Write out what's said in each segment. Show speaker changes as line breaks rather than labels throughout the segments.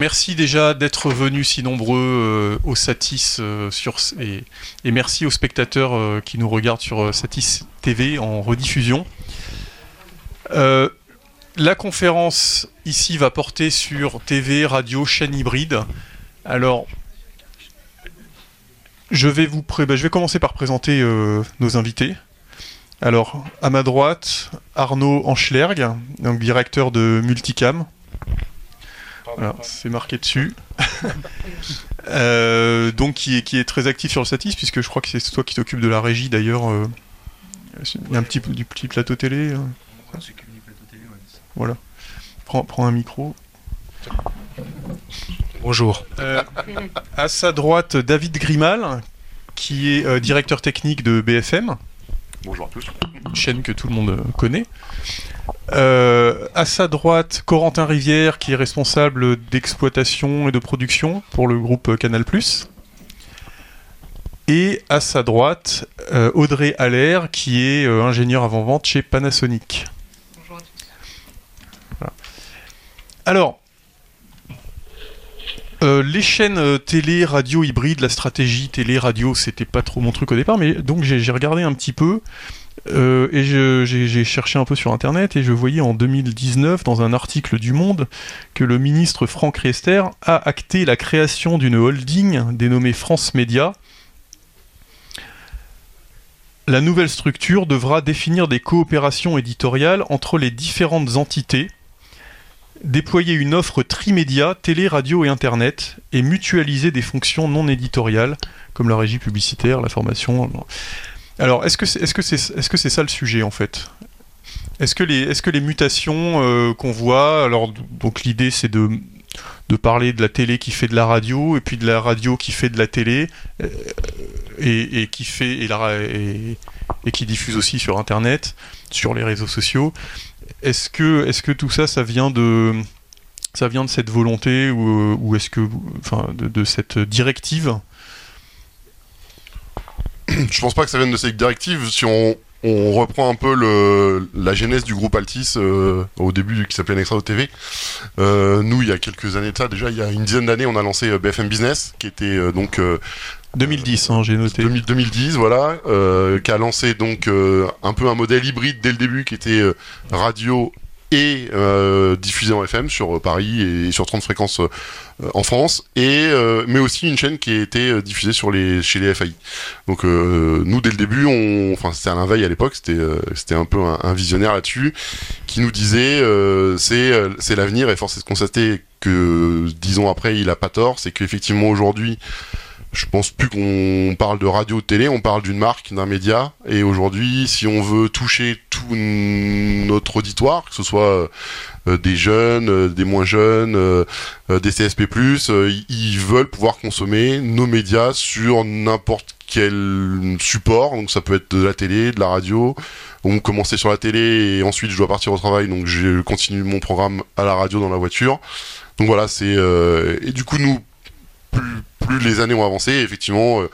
Merci déjà d'être venus si nombreux euh, au Satis euh, et, merci aux spectateurs euh, qui nous regardent sur Satis TV en rediffusion. la conférence ici va porter sur TV, radio, chaîne hybride. Alors, je vais, vous bah, je vais commencer par présenter nos invités. Alors, à ma droite, Arnaud Anschlerg, donc directeur de Multicam. Voilà, c'est marqué dessus. euh, donc qui est, qui est très actif sur le Satis, puisque je crois que c'est toi qui t'occupes de la régie d'ailleurs. Euh, il y a un petit du petit plateau télé. Euh. Voilà. Prends, prends un micro.
Bonjour.
Euh, à sa droite, David Grimal, qui est euh, directeur technique de BFM.
Bonjour à tous.
Une chaîne que tout le monde connaît. Euh, à sa droite, Corentin Rivière, qui est responsable d'exploitation et de production pour le groupe Canal+. Et à sa droite, euh, Audrey Allaire, qui est euh, ingénieur avant-vente chez Panasonic.
Bonjour à tous.
Voilà. Alors, euh, les chaînes euh, télé, radio, hybride, la stratégie télé, radio, c'était pas trop mon truc au départ, mais donc j'ai regardé un petit peu. Euh, et j'ai cherché un peu sur internet et je voyais en 2019 dans un article du Monde que le ministre Franck Riester a acté la création d'une holding dénommée France Média. La nouvelle structure devra définir des coopérations éditoriales entre les différentes entités, déployer une offre trimédia, télé, radio et internet, et mutualiser des fonctions non éditoriales comme la régie publicitaire, la formation. Alors, est-ce que c'est est -ce c'est est -ce c'est ça le sujet en fait? Est-ce que, les, mutations euh, qu'on voit, alors donc l'idée c'est de, parler de la télé qui fait de la radio, et puis de la radio qui fait de la télé, euh, et, qui diffuse aussi sur Internet, sur les réseaux sociaux. Est-ce que, est que tout ça, ça vient de, ça vient de cette volonté ou, ou est-ce que, enfin, de, de cette directive?
Je pense pas que ça vienne de cette directive. Si on, on reprend un peu le, la genèse du groupe Altis euh, au début qui s'appelait Nextra TV. Euh, nous, il y a quelques années de ça, déjà il y a une dizaine d'années, on a lancé euh, BFM Business, qui était euh, donc
2010, hein, j'ai noté.
2010, voilà, qui a lancé donc un peu un modèle hybride dès le début, qui était radio et euh, diffusé en FM sur Paris et sur 30 fréquences euh, en France, et euh, mais aussi une chaîne qui a été diffusée sur les chez les FAI. Donc nous dès le début, enfin c'était Alain Veil à l'époque, c'était un peu un, un visionnaire là-dessus, qui nous disait c'est c'est l'avenir et force est de constater que dix ans après il a pas tort, c'est qu'effectivement aujourd'hui je pense plus qu'on parle de radio ou de télé, on parle d'une marque, d'un média. Et aujourd'hui, si on veut toucher tout notre auditoire, que ce soit euh, des jeunes, euh, des moins jeunes, euh, des CSP+, ils veulent pouvoir consommer nos médias sur n'importe quel support. Donc ça peut être de la télé, de la radio. On commencer sur la télé et ensuite je dois partir au travail, donc je continue mon programme à la radio dans la voiture. Donc voilà, c'est et du coup nous plus, les années ont avancé, effectivement, euh,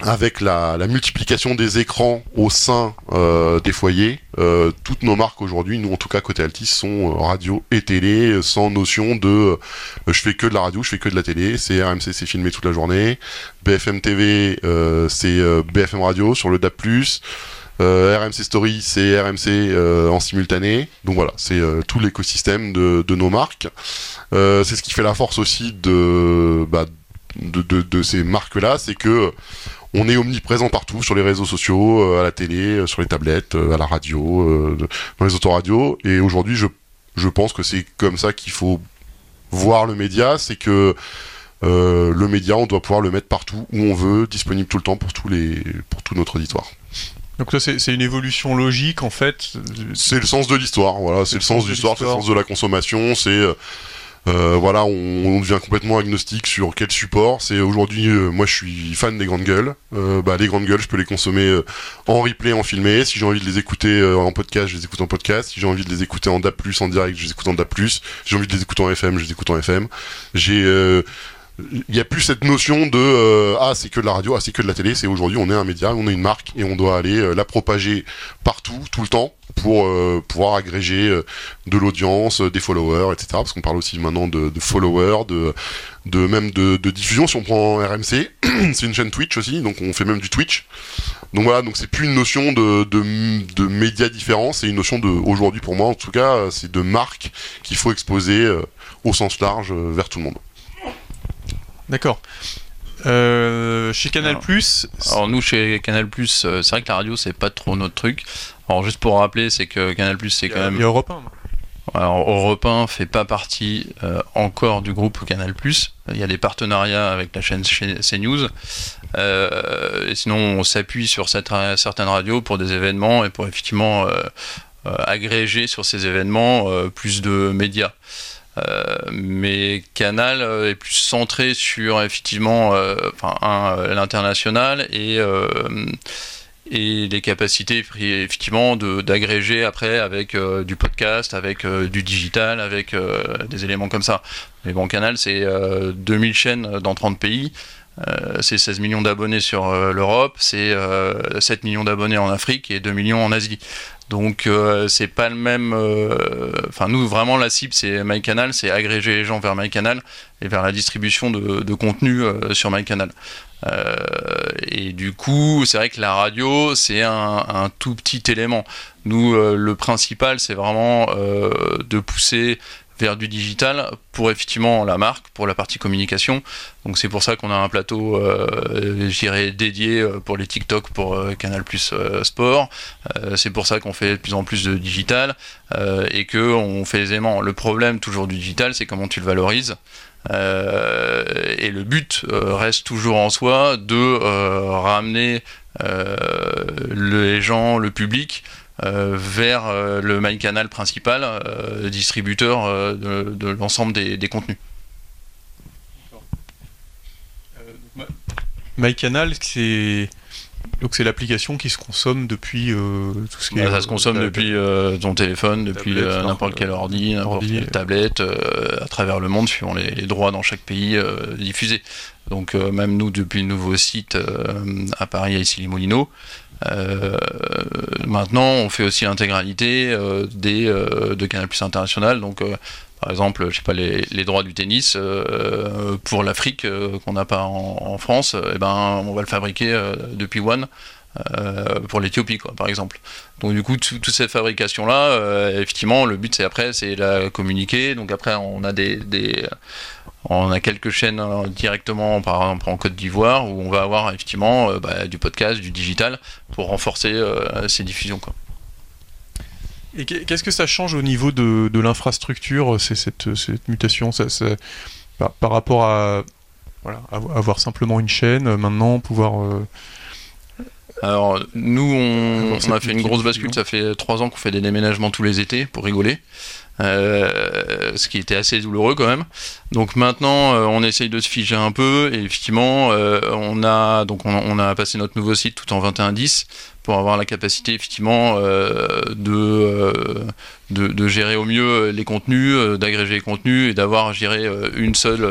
avec la, multiplication des écrans au sein euh, des foyers, euh, toutes nos marques aujourd'hui, nous en tout cas côté Altis, sont radio et télé, sans notion de je fais que de la radio, je fais que de la télé, c'est RMC, c'est filmé toute la journée, BFM TV, c'est BFM Radio sur le DAP+, RMC Story, c'est RMC en simultané, donc voilà, c'est tout l'écosystème de, nos marques. c'est ce qui fait la force aussi de... Bah, de, ces marques-là, c'est que on est omniprésent partout, sur les réseaux sociaux, euh, à la télé, euh, sur les tablettes, euh, à la radio, dans les autoradios. Et aujourd'hui, je, pense que c'est comme ça qu'il faut voir le média, c'est que euh, le média, on doit pouvoir le mettre partout où on veut, disponible tout le temps pour tout notre auditoire.
Donc ça, c'est une évolution logique en fait.
C'est le sens de l'histoire, voilà. C'est le sens de l'histoire, c'est le sens de la consommation, c'est euh, voilà, on, on, devient complètement agnostique sur quel support. C'est aujourd'hui, euh, moi je suis fan des grandes gueules. Euh, bah, les grandes gueules, je peux les consommer euh, en replay, en filmé. Si j'ai envie de les écouter euh, en podcast, je les écoute en podcast. Si j'ai envie de les écouter en DAP+, en direct, je les écoute en DAP+. Si j'ai envie de les écouter en FM, je les écoute en FM. J'ai il n'y a plus cette notion de ah c'est que de la radio, ah c'est que de la télé. C'est aujourd'hui on est un média, on est une marque et on doit aller la propager partout, tout le temps pour pouvoir agréger de l'audience, des followers, etc. Parce qu'on parle aussi maintenant de, de followers, de de même de, diffusion. Si on prend RMC, c'est une chaîne Twitch aussi, donc on fait même du Twitch. Donc voilà, donc c'est plus une notion de, de, médias différents, c'est une notion de, aujourd'hui pour moi en tout cas, c'est de marque qu'il faut exposer euh, au sens large euh, vers tout le monde.
D'accord. Euh, chez Canal
Plus. Alors, nous chez Canal Plus, c'est vrai que la radio c'est pas trop notre truc. Alors juste pour rappeler, c'est que Canal Plus c'est quand même.
Il y a Europe 1.
Alors, Europe 1 fait pas partie euh, encore du groupe Canal+. Il y a des partenariats avec la chaîne CNews. Euh, et sinon, on s'appuie sur certaines radios pour des événements et pour effectivement euh, agréger sur ces événements plus de médias. Mais Canal est plus centré sur effectivement l'international et et les capacités d'agréger après avec euh, du podcast, avec euh, du digital, avec euh, des éléments comme ça. Mais bon, Canal, c'est 2000 chaînes dans 30 pays. c'est 16 millions d'abonnés sur l'Europe, c'est 7 millions d'abonnés en Afrique et 2 millions en Asie. Donc c'est pas le même. Enfin nous vraiment la cible c'est MyCanal, c'est agréger les gens vers MyCanal et vers la distribution de, contenu sur MyCanal. Euh, et du coup, c'est vrai que la radio, c'est un, tout petit élément. Nous, euh, le principal, c'est vraiment euh, de pousser vers du digital pour effectivement la marque, pour la partie communication. Donc c'est pour ça qu'on a un plateau, euh, dédié pour les TikTok, pour Canal Plus Sport. c'est pour ça qu'on fait de plus en plus de digital et que on fait aimants. Le problème toujours du digital, c'est comment tu le valorises. Euh, et le but euh, reste toujours en soi de euh, ramener les gens, le public, vers le MyCanal principal, distributeur de, l'ensemble des, contenus.
MyCanal, c'est donc c'est l'application qui se consomme depuis euh, tout ce qui
bah, Ça se consomme depuis euh, ton téléphone, depuis euh, n'importe quel ordi, n'importe quelle tablette, à travers le monde, suivant les, droits dans chaque pays diffusés. Donc même nous, depuis le nouveau site à Paris, à Issy-les-Moulineaux, maintenant on fait aussi l'intégralité des de Canal Plus International. Donc par exemple, je sais pas, les, droits du tennis euh, pour l'Afrique euh, qu'on n'a pas en, France, eh ben, on va le fabriquer euh, depuis One. pour l'Éthiopie, par exemple. Donc du coup, toute cette fabrication-là, effectivement, le but c'est après, c'est la communiquer. Donc après, on a des, on a quelques chaînes directement, par exemple en Côte d'Ivoire, où on va avoir effectivement bah, du podcast, du digital, pour renforcer ces diffusions, quoi.
Et qu'est-ce que ça change au niveau de, l'infrastructure, c'est cette, mutation par, rapport à avoir simplement une chaîne, euh, maintenant pouvoir... Euh,
Alors nous, on, on a fait une grosse bascule, ça fait trois ans qu'on fait des déménagements tous les étés pour rigoler. Euh, ce qui était assez douloureux quand même. Donc maintenant, euh, on essaye de se figer un peu et effectivement, euh, on a donc on, a passé notre nouveau site tout en 21.10 pour avoir la capacité effectivement de, de, gérer au mieux les contenus, d'agréger les contenus et d'avoir, géré une seule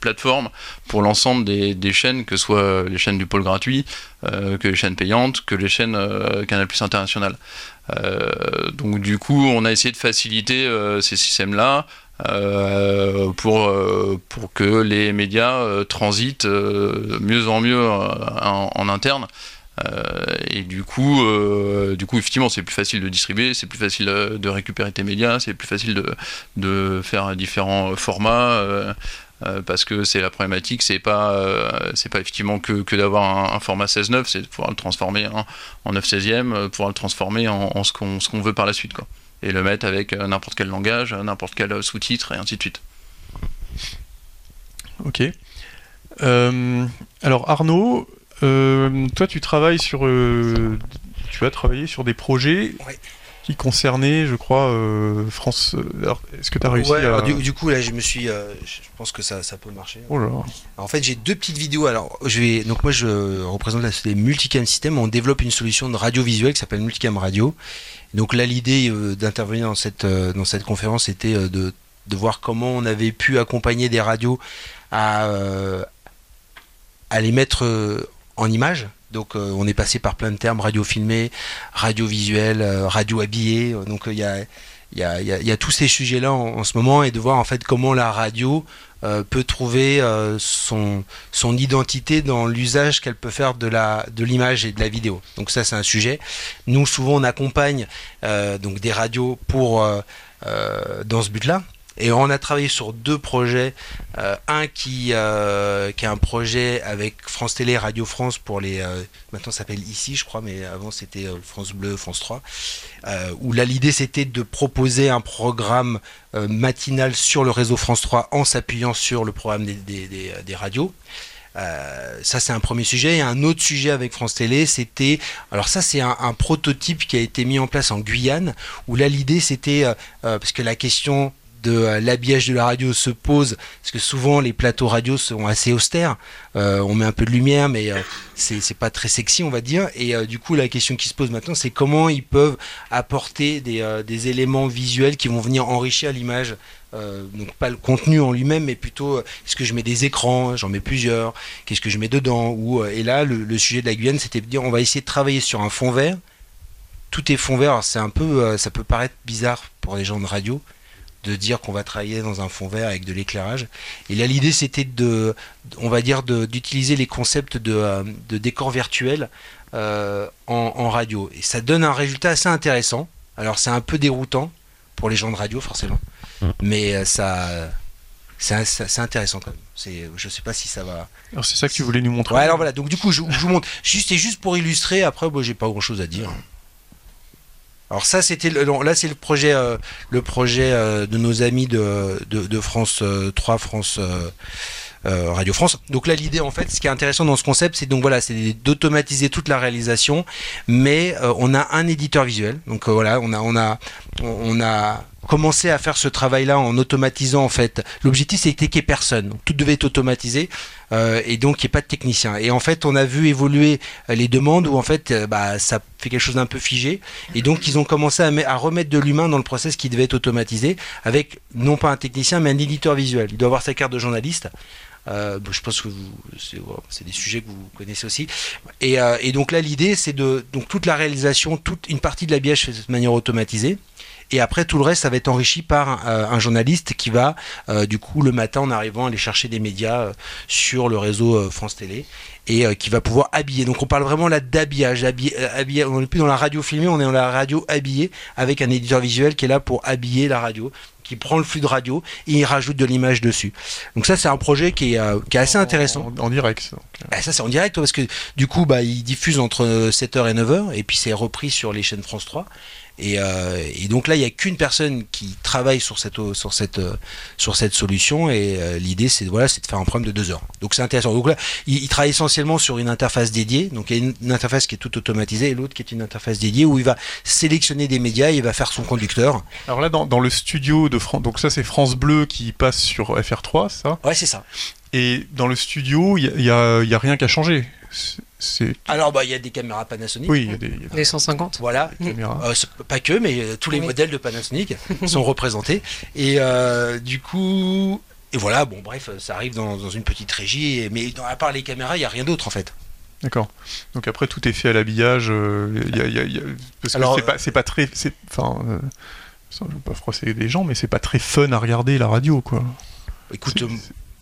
plateforme pour l'ensemble des, chaînes, que ce soit les chaînes du pôle gratuit, que les chaînes payantes, que les chaînes Canal Plus International. Euh, donc du coup, on a essayé de faciliter euh, ces systèmes-là. Euh, pour, pour que les médias transitent mieux en mieux en, interne. et du coup, du coup, effectivement, c'est plus facile de distribuer, c'est plus facile de récupérer tes médias, c'est plus facile de, de faire différents formats. Euh, parce que c'est la problématique, c'est pas euh, c'est pas effectivement que, que d'avoir un, format 16-9, c'est de pouvoir le transformer en 9-16e, euh, pouvoir le transformer en, ce qu'on ce qu'on veut par la suite quoi. Et le mettre avec n'importe quel langage, n'importe quel sous-titre et ainsi de suite.
Ok. alors Arnaud, toi tu travailles sur tu as travaillé sur des projets qui concernait, je crois, euh, France. Euh, est-ce que tu as réussi
à... du, coup, là, je me suis. Euh, je pense que ça, ça peut marcher.
Oh
en fait, j'ai deux petites vidéos. Alors, je vais. Donc, moi, je représente la société Multicam System. On développe une solution de radio visuelle qui s'appelle Multicam Radio. Donc, là, l'idée d'intervenir dans cette, dans cette conférence était de de voir comment on avait pu accompagner des radios à, à les mettre en image. Donc on est passé par plein de termes, radio filmé, radio visuel, radio habillé. Donc il y a, y, tous ces sujets-là en, ce moment et de voir en fait comment la radio euh, peut trouver euh, son, identité dans l'usage qu'elle peut faire de l'image et de la vidéo. Donc ça c'est un sujet. Nous souvent on accompagne euh, donc des radios dans ce but-là. Et on a travaillé sur deux projets. Euh, un qui, euh, qui est un projet avec France Télé, Radio France pour les. Euh, maintenant ça s'appelle ici, je crois, mais avant c'était France Bleu, France 3. où là l'idée c'était de proposer un programme matinal sur le réseau France 3 en s'appuyant sur le programme des, radios. Ça c'est un premier sujet. Et un autre sujet avec France Télé, c'était alors ça c'est un, prototype qui a été mis en place en Guyane où là l'idée c'était parce que la question de euh, l'habillage de la radio se pose, parce que souvent les plateaux radio sont assez austères, euh, on met un peu de lumière, mais euh, c'est pas très sexy, on va dire. Et du coup, la question qui se pose maintenant, c'est comment ils peuvent apporter des, éléments visuels qui vont venir enrichir l'image. donc pas le contenu en lui-même, mais plutôt est-ce que je mets des écrans, j'en mets plusieurs, qu'est-ce que je mets dedans. Ou, et là, le, le sujet de la Guyane, c'était de dire on va essayer de travailler sur un fond vert. Tout est fond vert, c'est un peu, ça peut paraître bizarre pour les gens de radio, de dire qu'on va travailler dans un fond vert avec de l'éclairage. Et là, l'idée, c'était de, on va dire, d'utiliser les concepts de, euh, de décor virtuel euh, en, radio. Et ça donne un résultat assez intéressant. Alors, c'est un peu déroutant pour les gens de radio, forcément. Mmh. Mais euh, ça. C'est intéressant quand même. C'est, je sais pas si ça va.
Alors c'est ça que tu voulais nous montrer.
Ouais, alors voilà. Donc du coup, je, vous montre. Juste et juste pour illustrer. Après, moi, j'ai pas grand chose à dire. Alors ça, c'était là, c'est le projet, euh, le projet euh, de nos amis de, de, France 3, euh, France Radio France. Donc là, l'idée, en fait, ce qui est intéressant dans ce concept, c'est donc voilà, c'est d'automatiser toute la réalisation, mais on a un éditeur visuel. Donc voilà, on a, on a, on a commencer à faire ce travail-là en automatisant en fait. L'objectif c'était qu'il n'y ait personne, tout devait être automatisé euh, et donc il n'y ait pas de technicien. Et en fait on a vu évoluer euh, les demandes où en fait euh, bah, ça fait quelque chose d'un peu figé et donc ils ont commencé à, remettre de l'humain dans le process qui devait être automatisé avec non pas un technicien mais un éditeur visuel. Il doit avoir sa carte de journaliste. Je pense que c'est des sujets que vous connaissez aussi. Et, donc là, l'idée, c'est de donc toute la réalisation, toute une partie de l'habillage fait de manière automatisée. Et après, tout le reste, ça va être enrichi par un, euh, journaliste qui va, euh, du coup, le matin, en arrivant, aller chercher des médias euh, sur le réseau France Télé et qui va pouvoir habiller. Donc on parle vraiment là d'habillage. Habiller, on n'est plus dans la radio filmée, on est dans la radio habillée avec un éditeur visuel qui est là pour habiller la radio qui prend le flux de radio et il rajoute de l'image dessus. Donc ça c'est un projet qui est, qui est assez intéressant.
En, direct.
Ah, ça c'est en direct parce que du coup bah, il diffuse entre 7h et 9h et puis c'est repris sur les chaînes France 3 euh, et, donc là, il n'y a qu'une personne qui travaille sur cette, sur cette, sur cette solution. Et euh, l'idée, c'est voilà, de faire un programme de deux heures. Donc c'est intéressant. Donc là, il, travaille essentiellement sur une interface dédiée. Donc il y a une, interface qui est toute automatisée et l'autre qui est une interface dédiée où il va sélectionner des médias, et il va faire son conducteur.
Alors là, dans, dans le studio de France, donc ça c'est France Bleu qui passe sur FR3, ça?
Ouais, c'est ça.
Et dans le studio, il n'y a, y a, rien qu'à changer.
Alors, bah, il y a des caméras Panasonic.
Oui, il y a
des, 150.
Voilà. Euh, pas que, mais euh, tous les modèles de Panasonic sont représentés. Et euh, du coup, et voilà, bon, bref, ça arrive dans, une petite régie, mais à part les caméras, il n'y a rien d'autre en fait.
D'accord. Donc après, tout est fait à l'habillage. Alors, c'est pas, très. Enfin, je ne veux pas froisser les gens, mais c'est pas très fun à regarder la radio, quoi.
Écoute,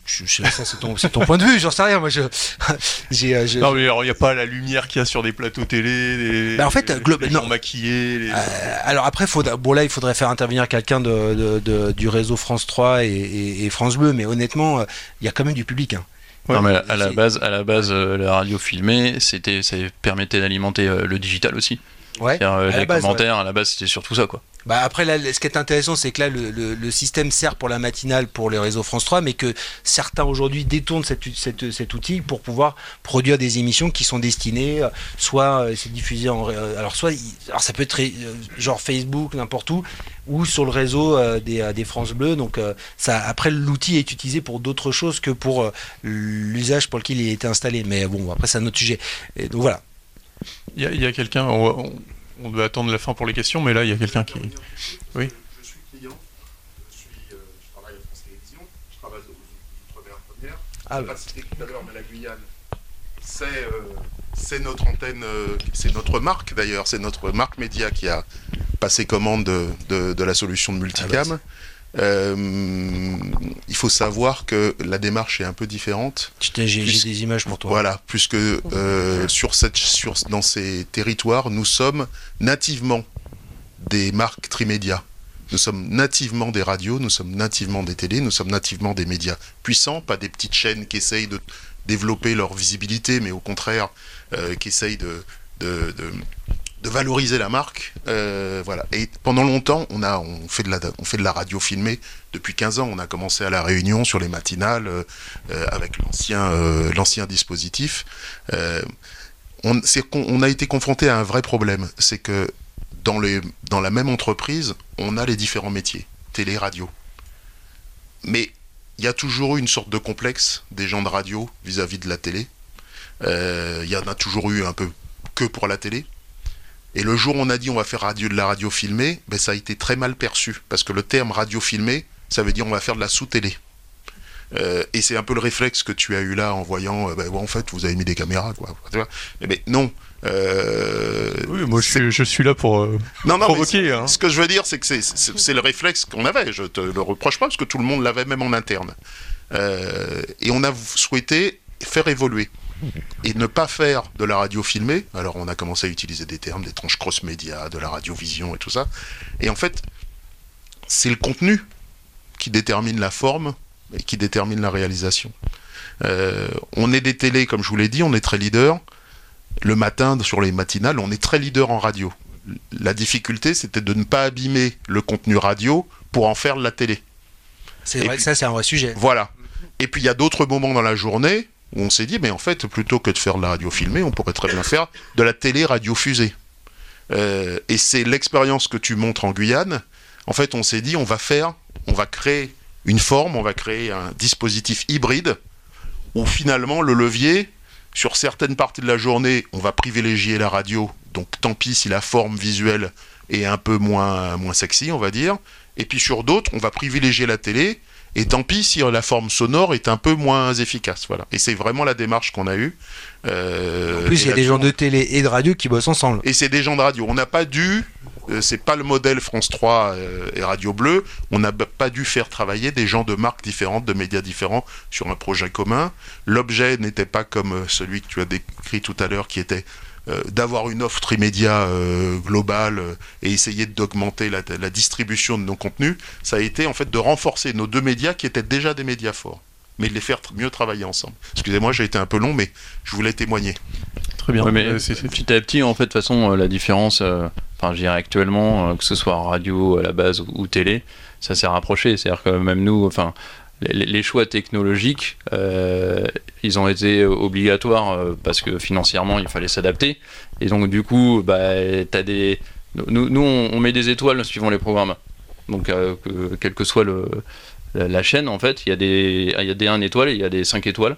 je, je, ça c'est ton, ton, point de vue, j'en sais rien. Moi, je,
euh, non, mais il n'y a pas la lumière qu'il y a sur des plateaux télé, les,
bah, en fait,
les, gens maquillés. Les...
Euh, alors après, faut, bon là, il faudrait faire intervenir quelqu'un de, de, du réseau France 3 et, et, France Bleu, mais honnêtement, euh, il y a quand même du public. Hein.
non, mais à la base, à la base, la radio filmée, c'était, ça permettait d'alimenter le digital aussi.
Ouais.
les commentaires, à la base, c'était surtout ça, quoi.
Bah après, là, ce qui est intéressant, c'est que là, le, le, système sert pour la matinale pour les réseaux France 3, mais que certains aujourd'hui détournent cette, cette, cet outil pour pouvoir produire des émissions qui sont destinées, euh, soit euh, c'est diffusé en, euh, alors soit, alors ça peut être genre Facebook, n'importe où, ou sur le réseau des, des France Bleu. Donc ça, après, l'outil est utilisé pour d'autres choses que pour l'usage pour lequel il a été installé. Mais bon, après, c'est un autre sujet. Et donc voilà.
Il y a, y a quelqu'un, on doit attendre la fin pour les questions, mais là, il y a quelqu'un qui. Oui. Je suis client. Je, suis, euh, je
travaille aux Outre-mer première.
Ah,
Je l'ai pas cité tout à l'heure, mais la Guyane, c'est euh, notre antenne, euh, c'est notre marque d'ailleurs, c'est notre marque média qui a passé commande de, de- de la solution de multicam. Euh, il faut savoir que la démarche est un peu différente.
j'ai des images pour toi.
Voilà, puisque euh, sur cette, sur, dans ces territoires, nous sommes nativement des marques trimédia. Nous sommes nativement des radios, nous sommes nativement des télés, nous sommes nativement des médias puissants, pas des petites chaînes qui essayent de développer leur visibilité, mais au contraire, euh, qui essayent de, de, de- de valoriser la marque. Euh. Et pendant longtemps, on, a, fait de la, radio filmée depuis 15 ans. On a commencé à La Réunion sur les matinales euh, avec l'ancien euh, dispositif. On, a été confronté à un vrai problème. C'est que dans, la même entreprise, on a les différents métiers, télé, radio. Mais il y a toujours eu une sorte de complexe des gens de radio vis-à-vis de la télé. Il y en a toujours eu un peu que pour la télé. Et le jour où on a dit on va faire radio, de la radio filmée, ben ça a été très mal perçu. Parce que le terme radio filmée, ça veut dire on va faire de la sous-télé. Euh, et c'est un peu le réflexe que tu as eu là en voyant, euh, ben, ouais, en fait, vous avez mis des caméras, quoi. Ben, non. Euh,
Oui, moi je suis, je suis là pour euh,
non, non, mais
provoquer. hein.
ce que je veux dire, c'est que c'est- le réflexe qu'on avait. Je te le reproche pas parce que tout le monde l'avait même en interne. Et on a souhaité faire évoluer et ne pas faire de la radio filmée. Alors on a commencé à utiliser des termes, des tranches cross-média, de la radiovision et tout ça. Et en fait, c'est le contenu qui détermine la forme et qui détermine la réalisation. Euh, on est des télés, comme je vous l'ai dit, on est très leader. Le matin, sur les matinales, on est très leader en radio. La difficulté, c'était de ne pas abîmer le contenu radio pour en faire de la télé.
C'est vrai que ça, c'est un vrai sujet.
Voilà. Et puis il y a d'autres moments dans la journée où on s'est dit, mais en fait, plutôt que de faire de la radio filmée, on pourrait très bien faire de la télé radiofusée. Euh, et c'est l'expérience que tu montres en Guyane. En fait, on s'est dit, on va faire, on va créer une forme, on va créer un dispositif hybride où finalement le levier, sur certaines parties de la journée, on va privilégier la radio. Donc tant pis si la forme visuelle est un peu moins, moins sexy, on va dire. Et puis sur d'autres, on va privilégier la télé. Et tant pis si la forme sonore est un peu moins efficace. Voilà. Et c'est vraiment la démarche qu'on a eue. Euh,
En plus, il y a des gens de télé et de radio qui bossent ensemble.
et c'est des gens de radio. On n'a pas dû, euh, c'est pas le modèle France 3 euh, et Radio Bleu, on n'a pas dû faire travailler des gens de marques différentes, de médias différents sur un projet commun. L'objet n'était pas comme euh, celui que tu as décrit tout à l'heure, qui était d'avoir une offre trimédia euh, globale euh, et essayer d'augmenter la, la distribution de nos contenus. Ça a été en fait de renforcer nos deux médias qui étaient déjà des médias forts, mais de les faire mieux travailler ensemble. Excusez-moi, j'ai été un peu long, mais je voulais témoigner.
Très bien.
Ouais, mais
Euh, c'est- c'est-
petit à petit, en fait, de toute façon, euh, la différence, euh, enfin, je dirais actuellement, euh, que ce soit radio à la base ou, ou télé, ça s'est rapproché. C'est-à-dire que même nous, enfin, les, les choix technologiques, euh, ils ont été obligatoires euh, parce que financièrement, il fallait s'adapter. Et donc, du coup, bah, t'as des, nous, nous, on, met des étoiles suivant les programmes. Donc, euh, que- quelle que soit le, la, chaîne, en fait, il y a des, il y a des 1 étoile et il y a des 5 étoiles.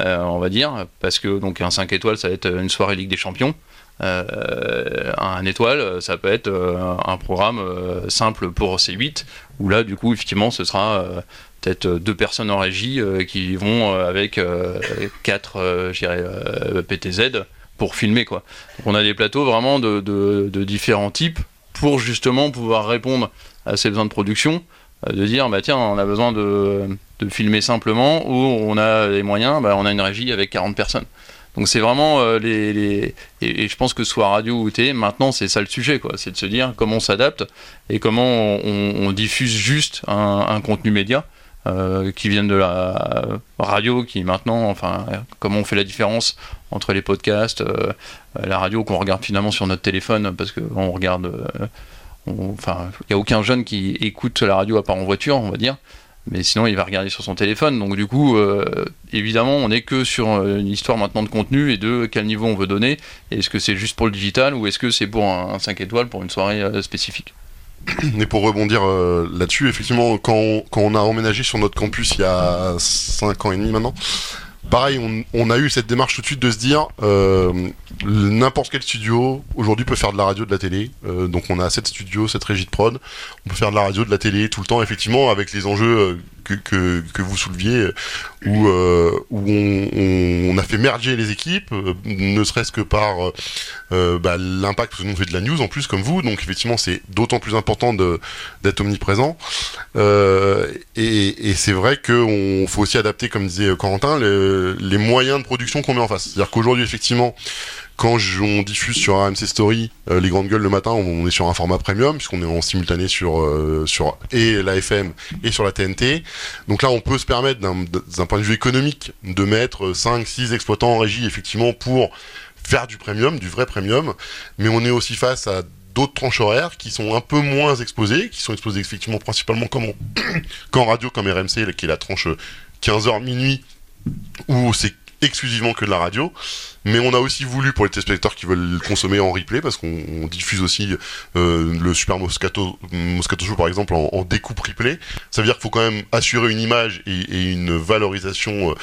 Euh, on va dire, parce que donc un 5 étoiles, ça va être une soirée Ligue des Champions. Euh, un étoile, ça peut être euh, un programme euh, simple pour C8, où là, du coup, effectivement, ce sera euh, peut-être deux personnes en régie euh, qui vont euh, avec euh, quatre, euh, euh, PTZ pour filmer, quoi. Donc, on a des plateaux vraiment de, différents types pour justement pouvoir répondre à ces besoins de production, euh, de dire, bah tiens, on a besoin de, filmer simplement, ou on a les moyens, bah, on a une régie avec 40 personnes. Donc c'est vraiment euh, les, et, je pense que soit radio ou télé, maintenant c'est ça le sujet quoi, c'est de se dire comment on s'adapte et comment on, diffuse juste un contenu média euh, qui vienne de la radio, qui maintenant, enfin, comment on fait la différence entre les podcasts, euh, la radio qu'on regarde finalement sur notre téléphone parce que on regarde, euh, on- enfin, il n'y a aucun jeune qui écoute la radio à part en voiture, on va dire mais sinon il va regarder sur son téléphone. Donc du coup, évidemment, on n'est que sur une histoire maintenant de contenu et de quel niveau on veut donner. Est-ce que c'est juste pour le digital ou est-ce que c'est pour un, un 5 étoiles pour une soirée spécifique?
Et pour rebondir euh, là-dessus, effectivement, quand on, quand on a emménagé sur notre campus il y a 5 ans et demi maintenant, pareil, on, a eu cette démarche tout de suite de se dire euh, n'importe quel studio aujourd'hui peut faire de la radio, de la télé. Euh, donc on a cette studio, cette régie de prod, on peut faire de la radio, de la télé tout le temps, effectivement, avec les enjeux
que, vous souleviez, où, euh, on, a fait merger les équipes, euh, ne serait-ce que par euh, bah, l'impact, que nous fait de la news en plus comme vous, donc effectivement c'est d'autant plus important d'être omniprésent. Et, c'est vrai qu'il faut aussi adapter, comme disait Corentin, les moyens de production qu'on met en face. C'est-à-dire qu'aujourd'hui effectivement, quand on diffuse sur AMC Story euh, les grandes gueules le matin, on est sur un format premium puisqu'on est en simultané sur euh, sur et la FM et sur la TNT. Donc là, on peut se permettre d'un point de vue économique de mettre 5 6 exploitants en régie effectivement pour faire du premium, du vrai premium, mais on est aussi face à d'autres tranches horaires qui sont un peu moins exposées, qui sont exposées effectivement principalement comme radio comme RMC qui est la tranche 15h minuit où c'est exclusivement que de la radio, mais on a aussi voulu pour les téléspectateurs qui veulent le consommer en replay, parce qu'on diffuse aussi euh, le Super Moscato, Moscato Show par exemple en, découpe replay. Ça veut dire qu'il faut quand même assurer une image et, une valorisation euh,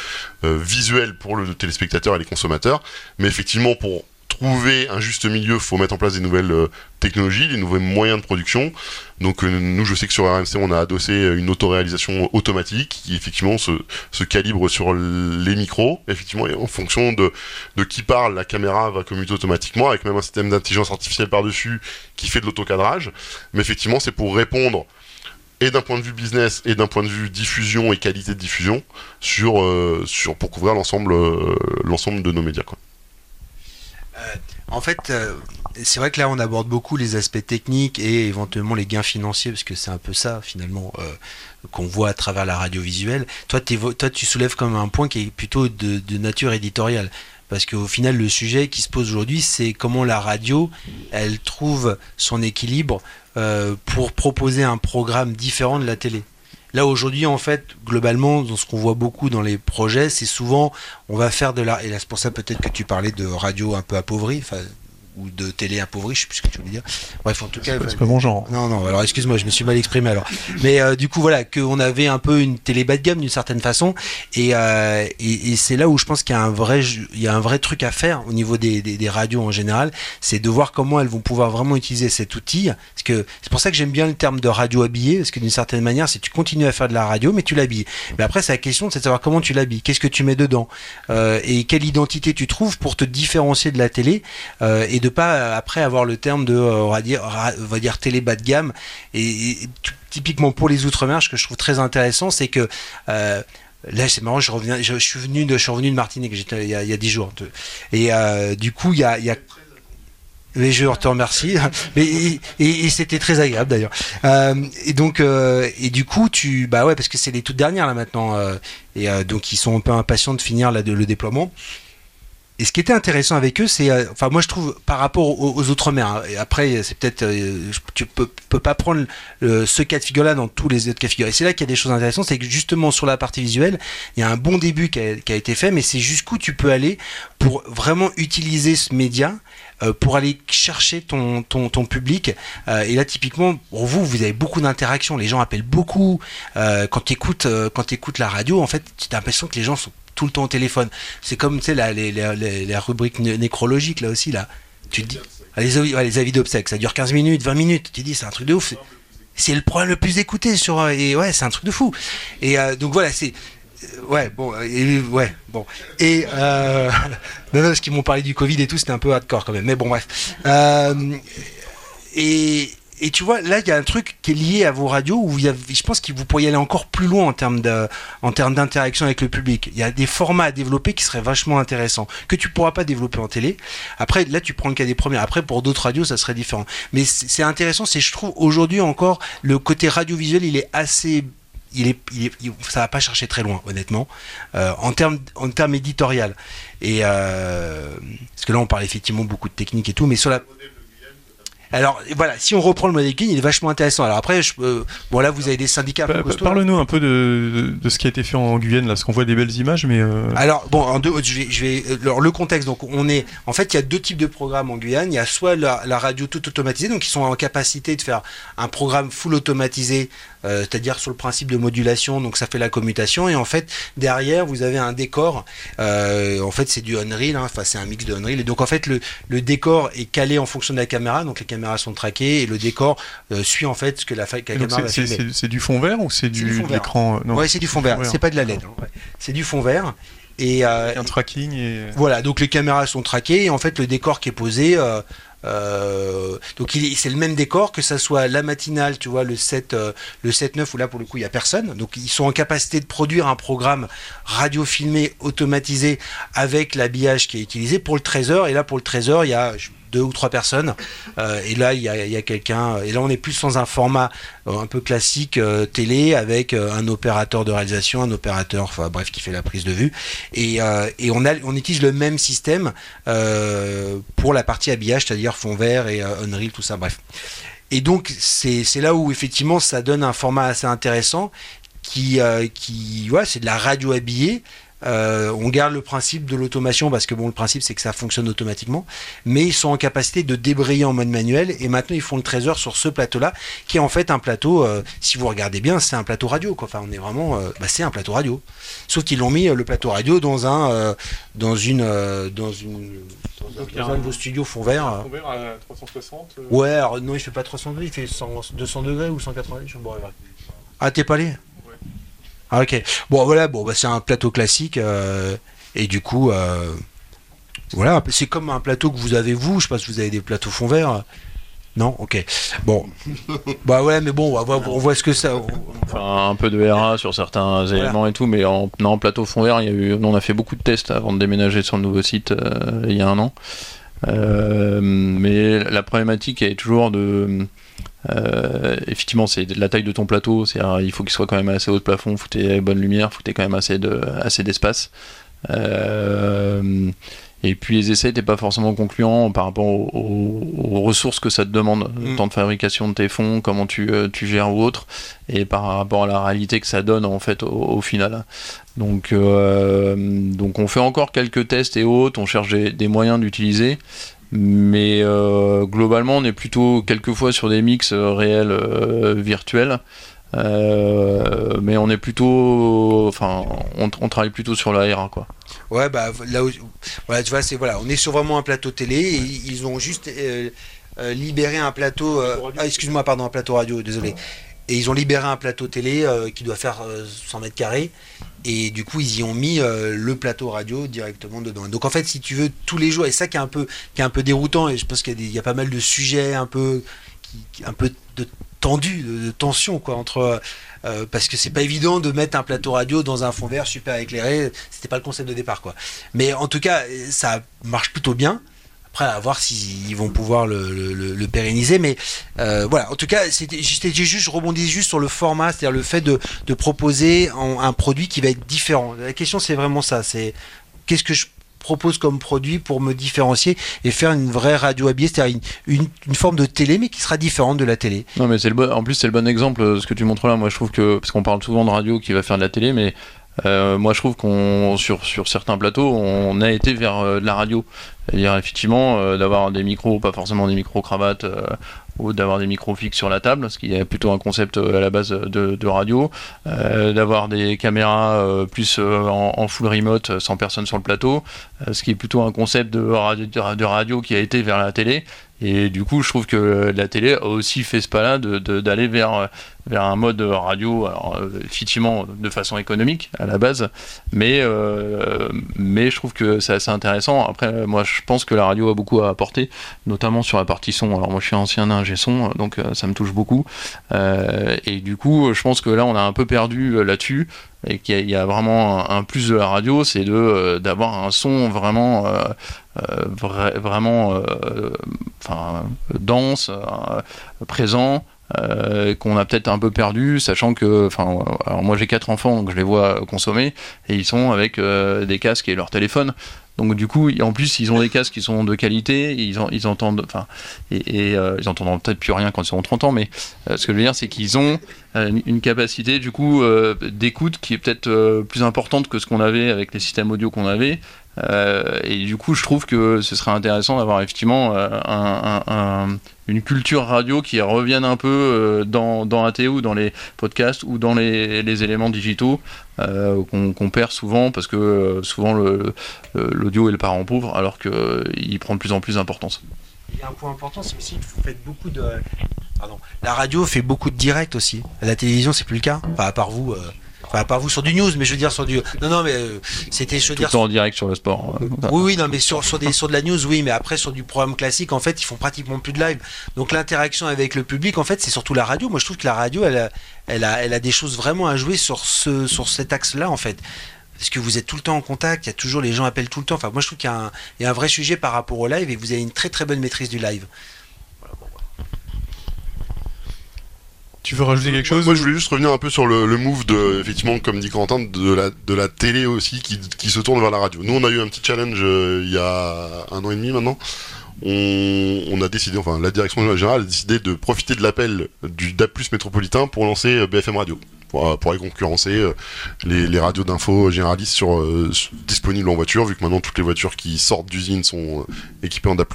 euh, visuelle pour le téléspectateur et les consommateurs, mais effectivement pour trouver un juste milieu, faut mettre en place des nouvelles euh, technologies, des nouveaux moyens de production. Donc euh, nous, je sais que sur RMC, on a adossé euh, une autoréalisation automatique qui effectivement se, calibre sur les micros. Effectivement, en fonction de, qui parle, la caméra va commuter automatiquement, avec même un système d'intelligence artificielle par-dessus qui fait de l'autocadrage. Mais effectivement, c'est pour répondre et d'un point de vue business et d'un point de vue diffusion et qualité de diffusion sur, pour couvrir l'ensemble de nos médias.
Euh, en fait, euh, c'est vrai que là, on aborde beaucoup les aspects techniques et éventuellement les gains financiers, parce que c'est un peu ça, finalement, euh, qu'on voit à travers la radiovisuelle. Toi, toi, tu soulèves comme un point qui est plutôt de, nature éditoriale. Parce qu'au final, le sujet qui se pose aujourd'hui, c'est comment la radio, elle trouve son équilibre pour proposer un programme différent de la télé. Là aujourd'hui, en fait, globalement, dans ce qu'on voit beaucoup dans les projets, c'est souvent on va faire de la. Et là, c'est pour ça peut-être que tu parlais de radio un peu appauvrie ou de télé appauvrie, je sais plus ce que tu voulais dire. Bref, en tout cas,
c'est pas mon genre.
Non, non. Alors, excuse-moi, je me suis mal exprimé alors. Mais euh, du coup, voilà, qu'on avait un peu une télé bas de gamme d'une certaine façon, euh, et, et, c'est là où je pense qu'il y a un vrai, il y a un vrai truc à faire au niveau des, des, radios en général, c'est de voir comment elles vont pouvoir vraiment utiliser cet outil. Parce que c'est pour ça que j'aime bien le terme de radio habillée, parce que d'une certaine manière, c'est tu continues à faire de la radio, mais tu l'habilles. Mais après, c'est la question, c'est de savoir comment tu l'habilles, qu'est-ce que tu mets dedans, euh, et quelle identité tu trouves pour te différencier de la télé et de pas euh, après avoir le terme de euh, on va dire on va dire télé bas de gamme et, typiquement pour les outre-mer ce que je trouve très intéressant c'est que euh, Là, c'est marrant, je reviens, je, suis venu de, je suis revenu de Martinique, il y a, il y a 10 jours. Et du coup, il y a, il mais je te remercie. et, et, c'était très agréable d'ailleurs. et donc, et du coup, tu, bah ouais, parce que c'est les toutes dernières là maintenant, et donc ils sont un peu impatients de finir là, de, le déploiement et ce qui était intéressant avec eux, c'est, euh, enfin moi je trouve par rapport aux, autres mers, hein, après c'est peut-être, euh, tu peux, peux pas prendre ce cas de figure-là dans tous les autres cas de figure. Et c'est là qu'il y a des choses intéressantes, c'est que justement sur la partie visuelle, il y a un bon début qui a, été fait, mais c'est jusqu'où tu peux aller pour vraiment utiliser ce média euh, pour aller chercher ton, ton, public. et là, typiquement, pour vous, vous avez beaucoup d'interactions. Les gens appellent beaucoup. quand tu écoutes la radio, en fait, tu as l'impression que les gens sont tout le temps au téléphone. C'est comme, tu sais, la, les, les, les, rubriques nécrologiques, là aussi, là. Tu te dis, ah, les, les avis d'obsèques, ça dure 15 minutes, 20 minutes. Tu te dis, c'est un truc de ouf. C'est le problème le plus écouté sur. Euh, et ouais, c'est un truc de fou. Et euh, donc voilà, c'est. Euh, ouais, bon, et, ouais, bon. Et. Euh, non, non, parce qu'ils m'ont parlé du Covid et tout, c'était un peu hardcore quand même. Mais bon, bref. et et tu vois, là, il y a un truc qui est lié à vos radios où y a, je pense que vous pourriez aller encore plus loin en termes de, en termes d'interaction avec le public. Il y a des formats à développer qui seraient vachement intéressants que tu pourras pas développer en télé. Après, là, tu prends le cas des premiers. Après, pour d'autres radios, ça serait différent. Mais c'est intéressant, c'est je trouve aujourd'hui encore le côté radiovisuel, il est assez il est, il est, ça va pas chercher très loin, honnêtement, euh, en termes en termes éditorial. Et euh, parce que là, on parle effectivement beaucoup de technique et tout, mais sur la alors voilà, si on reprend le modèle King, il est vachement intéressant. Alors après, je, bon là, vous avez des syndicats.
Parle-nous un peu de, ce qui a été fait en Guyane, là, parce qu'on voit des belles images, mais. Euh,
alors bon, en deux, je vais, je vais alors, le contexte. Donc on est, en fait, il y a deux types de programmes en Guyane. Il y a soit la, radio tout automatisée, donc ils sont en capacité de faire un programme full automatisé euh, c'est-à-dire sur le principe de modulation, donc ça fait la commutation, et en fait derrière vous avez un décor, euh, en fait c'est du Unreal, hein, enfin c'est un mix de Unreal, et donc en fait le, le, décor est calé en fonction de la caméra, donc les caméras sont traquées, et le décor euh, suit en fait ce que la, la caméra va filmer.
C'est du fond vert ou c'est du, de l'écran
Ouais, c'est du fond vert, c'est pas de la LED, hein, c'est du fond vert. Et,
un tracking et...
Voilà, donc les caméras sont traquées et en fait le décor qui est posé, euh, donc c'est le même décor que ça soit la matinale, tu vois, le 7, euh, le 7-9 où là pour le coup il y a personne. Donc ils sont en capacité de produire un programme radio filmé automatisé avec l'habillage qui est utilisé pour le 13h. Et là pour le 13h il y a deux ou trois personnes. Euh, et là, il y a, quelqu'un. Et là, on est plus dans un format euh, un peu classique euh, télé avec un opérateur de réalisation, un opérateur, enfin bref, qui fait la prise de vue. Et, on, utilise le même système pour la partie habillage, c'est-à-dire fond vert et Unreal, tout ça, bref. Et donc, c'est là où effectivement ça donne un format assez intéressant qui, qui ouais, c'est de la radio habillée euh, on garde le principe de l'automation parce que bon, le principe c'est que ça fonctionne automatiquement, mais ils sont en capacité de débrayer en mode manuel et maintenant ils font le trésor sur ce plateau-là qui est en fait un plateau, euh, si vous regardez bien, c'est un plateau radio. Quoi. Enfin, on est vraiment, euh, bah, c'est un plateau radio. Sauf qu'ils l'ont mis le plateau radio dans un, dans une, dans une, dans, un, de vos studios fond vert.
Fond vert à 360.
Ouais, alors, non, il fait pas 300 degrés, il fait 200 degrés ou 180. Je... Bon, Ah, t'es pas allé? Ah, ok. Bon, voilà, bon, bah, c'est un plateau classique. Euh, et du coup, euh, voilà, c'est comme un plateau que vous avez vous. Je sais pas si vous avez des plateaux fond vert. Non Ok. Bon. bah ouais, mais bon, on voit, ce que ça.
Enfin, un peu de RA sur certains éléments et tout, mais en, non, plateau fond vert, il y a eu, on a fait beaucoup de tests avant de déménager sur le nouveau site euh, il y a un an. Mais la problématique est toujours de euh, effectivement, c'est la taille de ton plateau, c'est il faut qu'il soit quand même assez haut de plafond, faut que bonne lumière, faut que quand même assez de assez d'espace. Euh, et puis les essais n'étaient pas forcément concluants par rapport aux, ressources que ça te demande, le mm. temps de fabrication de tes fonds, comment tu, euh, tu, gères ou autre, et par rapport à la réalité que ça donne en fait au, final. Donc, donc on fait encore quelques tests et autres, on cherche des moyens d'utiliser. Mais euh, globalement, on est plutôt quelquefois sur des mix euh, réels euh, virtuels. Mais on est plutôt, enfin, on, travaille plutôt sur la RA, quoi.
Ouais, bah là, où, voilà, tu vois, c'est voilà, on est sur vraiment un plateau télé. Et ils ont juste libéré un plateau. ah, excuse-moi, pardon, un plateau radio, désolé. Et ils ont libéré un plateau télé qui doit faire 100 mètres carrés. Et du coup, ils y ont mis euh, le plateau radio directement dedans. Donc en fait, si tu veux, tous les jours, et ça qui est un peu, qui est un peu déroutant, et je pense qu'il y, a pas mal de sujets un peu, un peu de tendu, de, tension, quoi, entre. Euh, parce que c'est pas évident de mettre un plateau radio dans un fond vert super éclairé. C'était pas le concept de départ, quoi. Mais en tout cas, ça marche plutôt bien. Après, à voir s'ils vont pouvoir le, pérenniser. Mais euh, voilà, en tout cas, c'était juste, je rebondis juste sur le format, c'est-à-dire le fait de, proposer un, produit qui va être différent. La question, c'est vraiment ça. C'est qu'est-ce que je propose comme produit pour me différencier et faire une vraie radio habillée, c'est-à-dire une, forme de télé mais qui sera différente de la télé.
Non mais c'est le bon, en plus c'est le bon exemple euh, ce que tu montres là. Moi je trouve que parce qu'on parle souvent de radio qui va faire de la télé, mais euh, moi, je trouve qu'on sur, sur certains plateaux, on a été vers de la radio. C'est-à-dire effectivement euh, d'avoir des micros, pas forcément des micros cravates euh, ou d'avoir des micros fixes sur la table, ce qui est plutôt un concept euh, à la base de, radio, d'avoir des caméras plus en, full remote sans personne sur le plateau, ce qui est plutôt un concept de radio qui a été vers la télé. Et du coup, je trouve que la télé a aussi fait ce pas-là d'aller vers, vers un mode radio, alors, effectivement de façon économique à la base, mais, mais je trouve que c'est assez intéressant. Après, moi, je pense que la radio a beaucoup à apporter, notamment sur la partie son. Alors, moi, je suis ancien ingé son, donc euh, ça me touche beaucoup. Euh, et du coup, je pense que là, on a un peu perdu euh, là-dessus et qu'il y, a vraiment un, plus de la radio, c'est d'avoir un son vraiment vraiment enfin dense, présent. qu'on a peut-être un peu perdu, sachant que, enfin, alors moi j'ai quatre enfants, donc je les vois consommer, et ils sont avec des casques et leur téléphone. Donc du coup, en plus, ils ont des casques qui sont de qualité, ils, entendent, enfin, et, euh, ils entendent peut-être plus rien quand ils ont 30 ans, mais euh, ce que je veux dire, c'est qu'ils ont euh, une capacité du coup d'écoute qui est peut-être plus importante que ce qu'on avait avec les systèmes audio qu'on avait. Et du coup, je trouve que ce serait intéressant d'avoir effectivement un, une culture radio qui revienne un peu dans, dans AT ou dans les podcasts ou dans les, éléments digitaux qu'on perd souvent parce que souvent l'audio est le parent pauvre alors qu'il prend de plus en plus d'importance.
Il y a un point important, c'est aussi que vous faites beaucoup de. Pardon. La radio fait beaucoup de directs aussi. La télévision, c'est plus le cas. À part vous. Euh, enfin, part vous sur du news, mais je veux dire sur du. Non, non, mais euh, c'était.
Veux dire. en direct sur le sport.
Hein. Oui, oui, non, mais sur, sur, des, sur de la news, oui, mais après sur du programme classique, en fait, ils font pratiquement plus de live. Donc l'interaction avec le public, en fait, c'est surtout la radio. Moi, je trouve que la radio, elle a, elle a, elle a des choses vraiment à jouer sur, ce, sur cet axe-là, en fait parce que vous êtes tout le temps en contact, il y a toujours les gens appellent tout le temps. Enfin, moi je trouve qu'il y, a un vrai sujet par rapport au live et vous avez une très très bonne maîtrise du live.
Tu veux rajouter quelque chose
Moi, je voulais juste revenir un peu sur le, move de, effectivement, comme dit Quentin, de la, de la télé aussi qui, se tourne vers la radio. Nous, on a eu un petit challenge euh, il y a un an et demi maintenant. On, a décidé, enfin, la direction générale a décidé de profiter de l'appel du DAP+ métropolitain pour lancer euh, BFM Radio. Euh, pour, aller concurrencer les, radios d'info généralistes sur, euh, disponibles en voiture, vu que maintenant toutes les voitures qui sortent d'usine sont équipées en DAP+.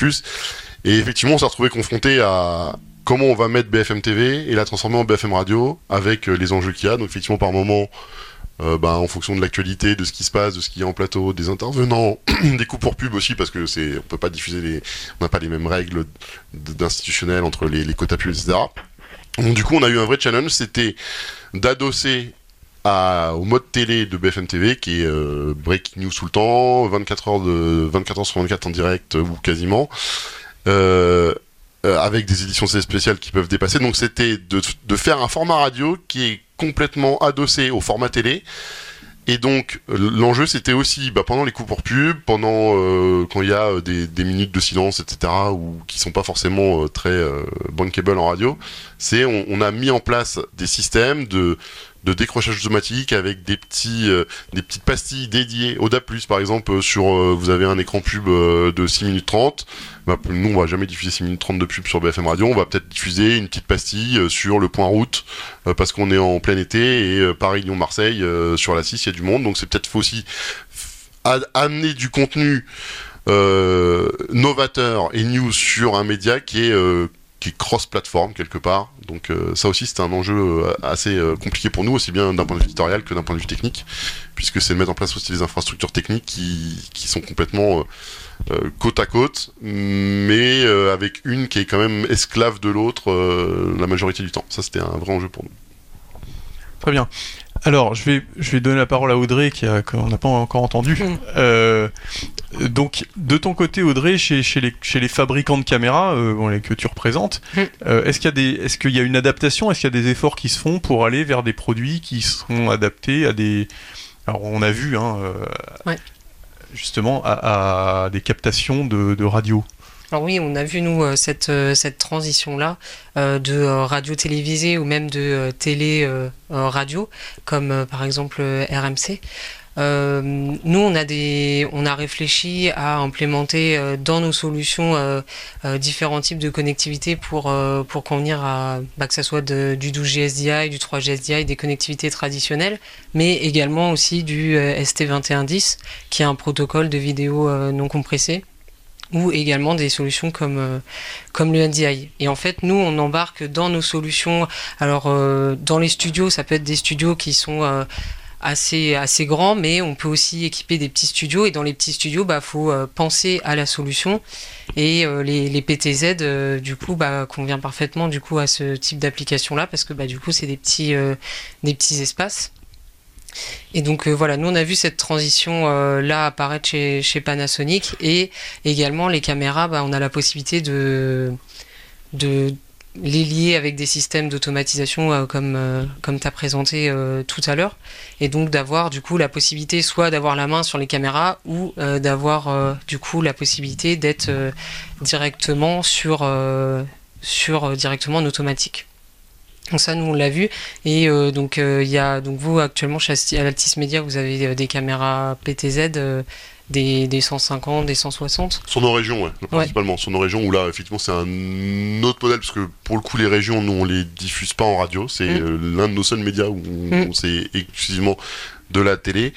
Et effectivement, on s'est retrouvé confronté à comment on va mettre BFM TV et la transformer en BFM Radio avec les enjeux qu'il y a. Donc effectivement, par moment, bah, en fonction de l'actualité, de ce qui se passe, de ce qu'il y a en plateau, des intervenants, des coups pour pub aussi, parce que c'est, on peut pas diffuser les, on n'a pas les mêmes règles d'institutionnel entre les, quotas pubs, etc. Donc du coup, on a eu un vrai challenge, c'était d'adosser au mode télé de BFM TV qui est euh, breaking news tout le temps, 24 heures de 24 heures sur 24 en direct ou quasiment. Euh, euh, avec des éditions spéciales qui peuvent dépasser. Donc c'était de, faire un format radio qui est complètement adossé au format télé et donc l'enjeu c'était aussi bah, pendant les coups pour pub, pendant euh, quand il y a euh, des, minutes de silence, etc. ou qui sont pas forcément euh, très bankable en radio, c'est on, a mis en place des systèmes de de décrochage automatique avec des petits des petites pastilles dédiées au DAP+, par exemple sur vous avez un écran pub de 6 minutes 30 bah, nous on va jamais diffuser 6 minutes 30 de pub sur BFM Radio. On va peut-être diffuser une petite pastille sur le point route parce qu'on est en plein été et Paris Lyon Marseille sur la 6 il y a du monde. Donc c'est peut-être aussi amener du contenu novateur et news sur un média qui est qui est cross-platform quelque part. Donc euh, ça aussi c'est un enjeu euh, assez euh, compliqué pour nous, aussi bien d'un point de vue éditorial que d'un point de vue technique, puisque c'est de mettre en place aussi des infrastructures techniques qui, qui sont complètement côte à côte, mais avec une qui est quand même esclave de l'autre la majorité du temps. Ça c'était un vrai enjeu pour nous.
Très bien. Alors, je vais, je vais donner la parole à Audrey, qui qu'on n'a pas encore entendu. Mm. Euh, donc, de ton côté, Audrey, chez, chez, les, chez les fabricants de caméras euh, que tu représentes, mm. euh, est-ce qu'il y, est y a une adaptation Est-ce qu'il y a des efforts qui se font pour aller vers des produits qui seront adaptés à des... Alors, on a vu, hein, justement, à, des captations de, de radio?
Alors oui, on a vu nous euh, cette, euh, cette transition-là euh, de radio télévisée ou même de télé radio, comme par exemple RMC. nous, on a, des, on a réfléchi à implémenter dans nos solutions différents types de connectivité pour, pour convenir à bah, que ce soit du 12G SDI, du 3G SDI, des connectivités traditionnelles, mais également aussi du ST2110, qui est un protocole de vidéo non compressé ou également des solutions comme, euh, comme le NDI. Et en fait, nous, on embarque dans nos solutions. Alors, euh, dans les studios, ça peut être des studios qui sont euh, assez, assez grands, mais on peut aussi équiper des petits studios. Et dans les petits studios, il bah, faut penser à la solution. Et les, les, PTZ, du coup, bah, convient parfaitement du coup, à ce type d'application-là, parce que bah, du coup, c'est des des petits espaces. Et donc euh, voilà, nous on a vu cette transition euh, là apparaître chez, Panasonic et également les caméras, bah, on a la possibilité de, les lier avec des systèmes d'automatisation euh, comme, comme tu as présenté tout à l'heure et donc d'avoir du coup la possibilité soit d'avoir la main sur les caméras ou d'avoir du coup la possibilité d'être directement sur, sur directement en automatique. Donc ça, nous on l'a vu. Et euh, donc il y a donc vous actuellement chez Altis Media, vous avez des caméras PTZ. Des, des, 150, des 160
Sur nos régions, ouais, principalement. Sur nos régions où là, effectivement, c'est un autre modèle, parce que pour le coup, les régions, nous, on les diffuse pas en radio. C'est mm. l'un de nos seuls médias où mm. c'est exclusivement de la télé.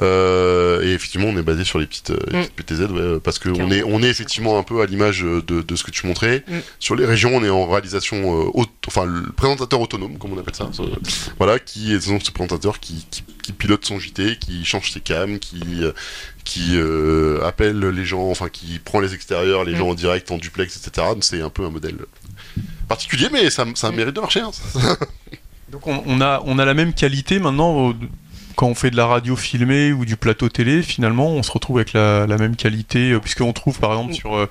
Euh, et effectivement, on est basé sur les petites, euh, mm. PTZ, parce que on est, on est effectivement un peu à l'image de, de, ce que tu montrais. Mm. Sur les régions, on est en réalisation, euh, enfin, le présentateur autonome, comme on appelle ça. voilà, qui est ce présentateur qui, qui, pilote son JT, qui change ses cams, qui qui appelle les gens, enfin qui prend les extérieurs, les mm. gens en direct, en duplex, etc. C'est un peu un modèle particulier, mais ça, ça mérite de marcher. Hein.
Donc on, on, a, on a la même qualité maintenant quand on fait de la radio filmée ou du plateau télé, finalement, on se retrouve avec la, même qualité, euh, puisqu'on trouve par exemple sur, euh,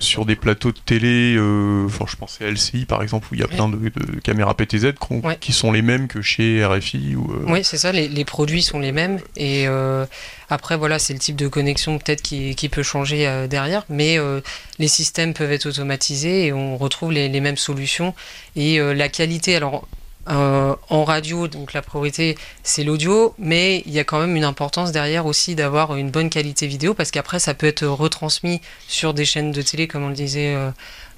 sur des plateaux de télé, euh, enfin, je pense à LCI par exemple, où il y a plein de, caméras PTZ qui sont les mêmes que chez RFI. Ou,
Oui, c'est ça, les, produits sont les mêmes. Et après, voilà, c'est le type de connexion peut-être qui, peut changer derrière, mais les systèmes peuvent être automatisés et on retrouve les, les mêmes solutions. Et la qualité, alors euh, en radio, donc la priorité c'est l'audio, mais il y a quand même une importance derrière aussi d'avoir une bonne qualité vidéo parce qu'après ça peut être retransmis sur des chaînes de télé comme on le disait euh,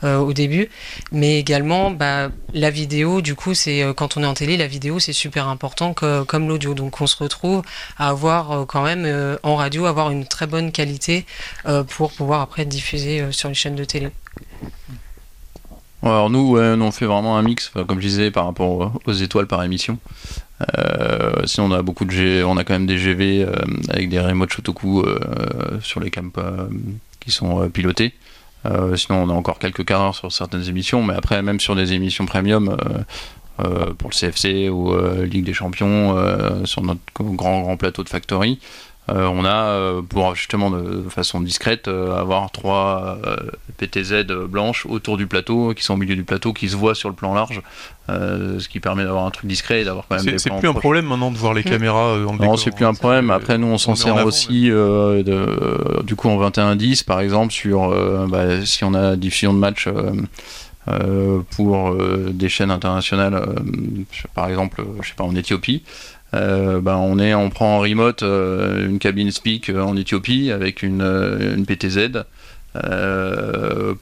euh, au début, mais également bah, la vidéo, du coup c'est quand on est en télé, la vidéo c'est super important comme l'audio, donc on se retrouve à avoir quand même en radio avoir une très bonne qualité pour pouvoir après être diffusé sur les chaînes de télé
alors nous, on fait vraiment un mix, comme je disais, par rapport aux étoiles par émission. Euh, sinon, on a beaucoup de G, on a quand même des GV euh, avec des remote Shotoku euh, sur les camps qui sont pilotés. sinon, on a encore quelques quarts sur certaines émissions, mais après, même sur des émissions premium, pour le CFC ou Ligue des Champions, sur notre grand grand plateau de Factory, euh, on a, euh, pour justement de, façon discrète, euh, avoir trois PTZ blanches autour du plateau, qui sont au milieu du plateau, qui se voient sur le plan large, ce qui permet d'avoir un truc discret et d'avoir quand même.
C'est plus un problème maintenant de voir les caméras dans le
Non, c'est plus un problème. Après, nous, on s'en sert aussi, de, du coup, en 21-10, par exemple, sur bah, si on a diffusion de match. pour des chaînes internationales, par exemple, je sais pas, en Éthiopie, euh, ben on, est, on prend en remote euh, une cabine speak euh, en Éthiopie avec une, PTZ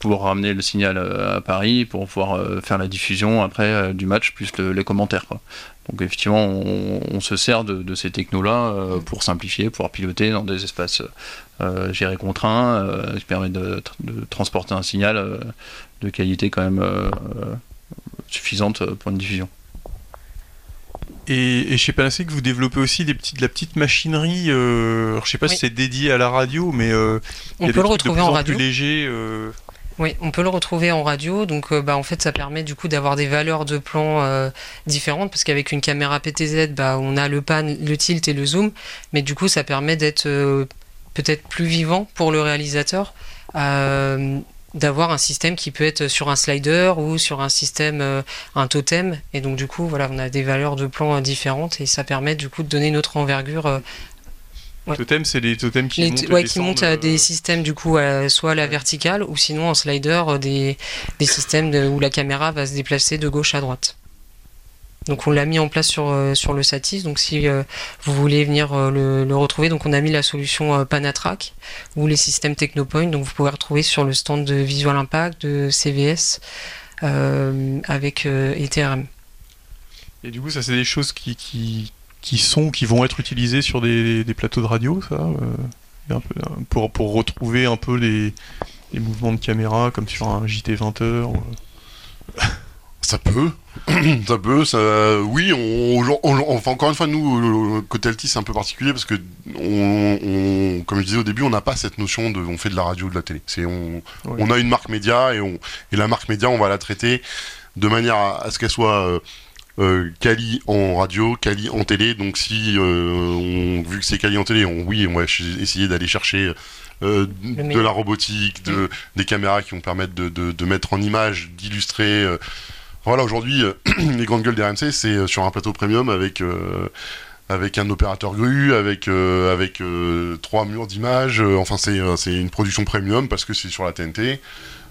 pour ramener le signal à Paris pour pouvoir faire la diffusion après du match plus les commentaires. Donc effectivement, on, se sert de, ces technos-là pour simplifier, pouvoir piloter dans des espaces gérés contraints, qui permet de, de, transporter un signal de qualité quand même suffisante pour une diffusion.
Et, chez Panasonic, vous développez aussi des petites, de la petite machinerie. Euh, je sais pas si c'est dédié à la radio, mais euh,
on peut le retrouver en, radio.
Plus léger. Euh.
Oui, on peut le retrouver en radio. Donc, bah, en fait, ça permet du coup d'avoir des valeurs de plan différentes parce qu'avec une caméra PTZ, bah, on a le pan, le tilt et le zoom, mais du coup, ça permet d'être peut-être plus vivant pour le réalisateur d'avoir un système qui peut être sur un slider ou sur un système, euh, un totem. Et donc, du coup, voilà, on a des valeurs de plan euh, différentes et ça permet du coup de donner notre envergure. Euh,
Totem, c'est des totems qui montent,
ouais, qui montent des systèmes du coup soit à la verticale ou sinon en slider des, des systèmes où la caméra va se déplacer de gauche à droite. Donc on l'a mis en place sur, euh, sur le Satis. Donc si euh, vous voulez venir euh, le, retrouver, donc on a mis la solution Panatrack ou les systèmes Technopoint. Donc vous pouvez retrouver sur le stand de Visual Impact, de CVS avec ETRM.
Et du coup, ça c'est des choses qui, qui, qui, sont, qui vont être utilisées sur des, des plateaux de radio, ça pour, pour retrouver un peu les, les mouvements de caméra comme sur un JT 20h.
Ça peut, ça peut, ça, oui, on, enfin encore une fois, nous, le côté Altis, c'est un peu particulier parce que, on, comme je disais au début, on n'a pas cette notion de, on fait de la radio, de la télé. C'est, on, a une marque média et, on, et la marque média, on va la traiter de manière à, ce qu'elle soit euh, euh, quali en radio, quali en télé. Donc si, euh, on, vu que c'est quali en télé, on, oui, on va essayer d'aller chercher euh, de la robotique, de, des caméras qui vont permettre de, de, de mettre en image, d'illustrer. Euh, voilà, aujourd'hui, euh, les grandes gueules des RMC, c'est euh, sur un plateau premium avec euh, avec un opérateur grue, avec avec trois murs d'image. enfin, c'est une production premium parce que c'est sur la TNT.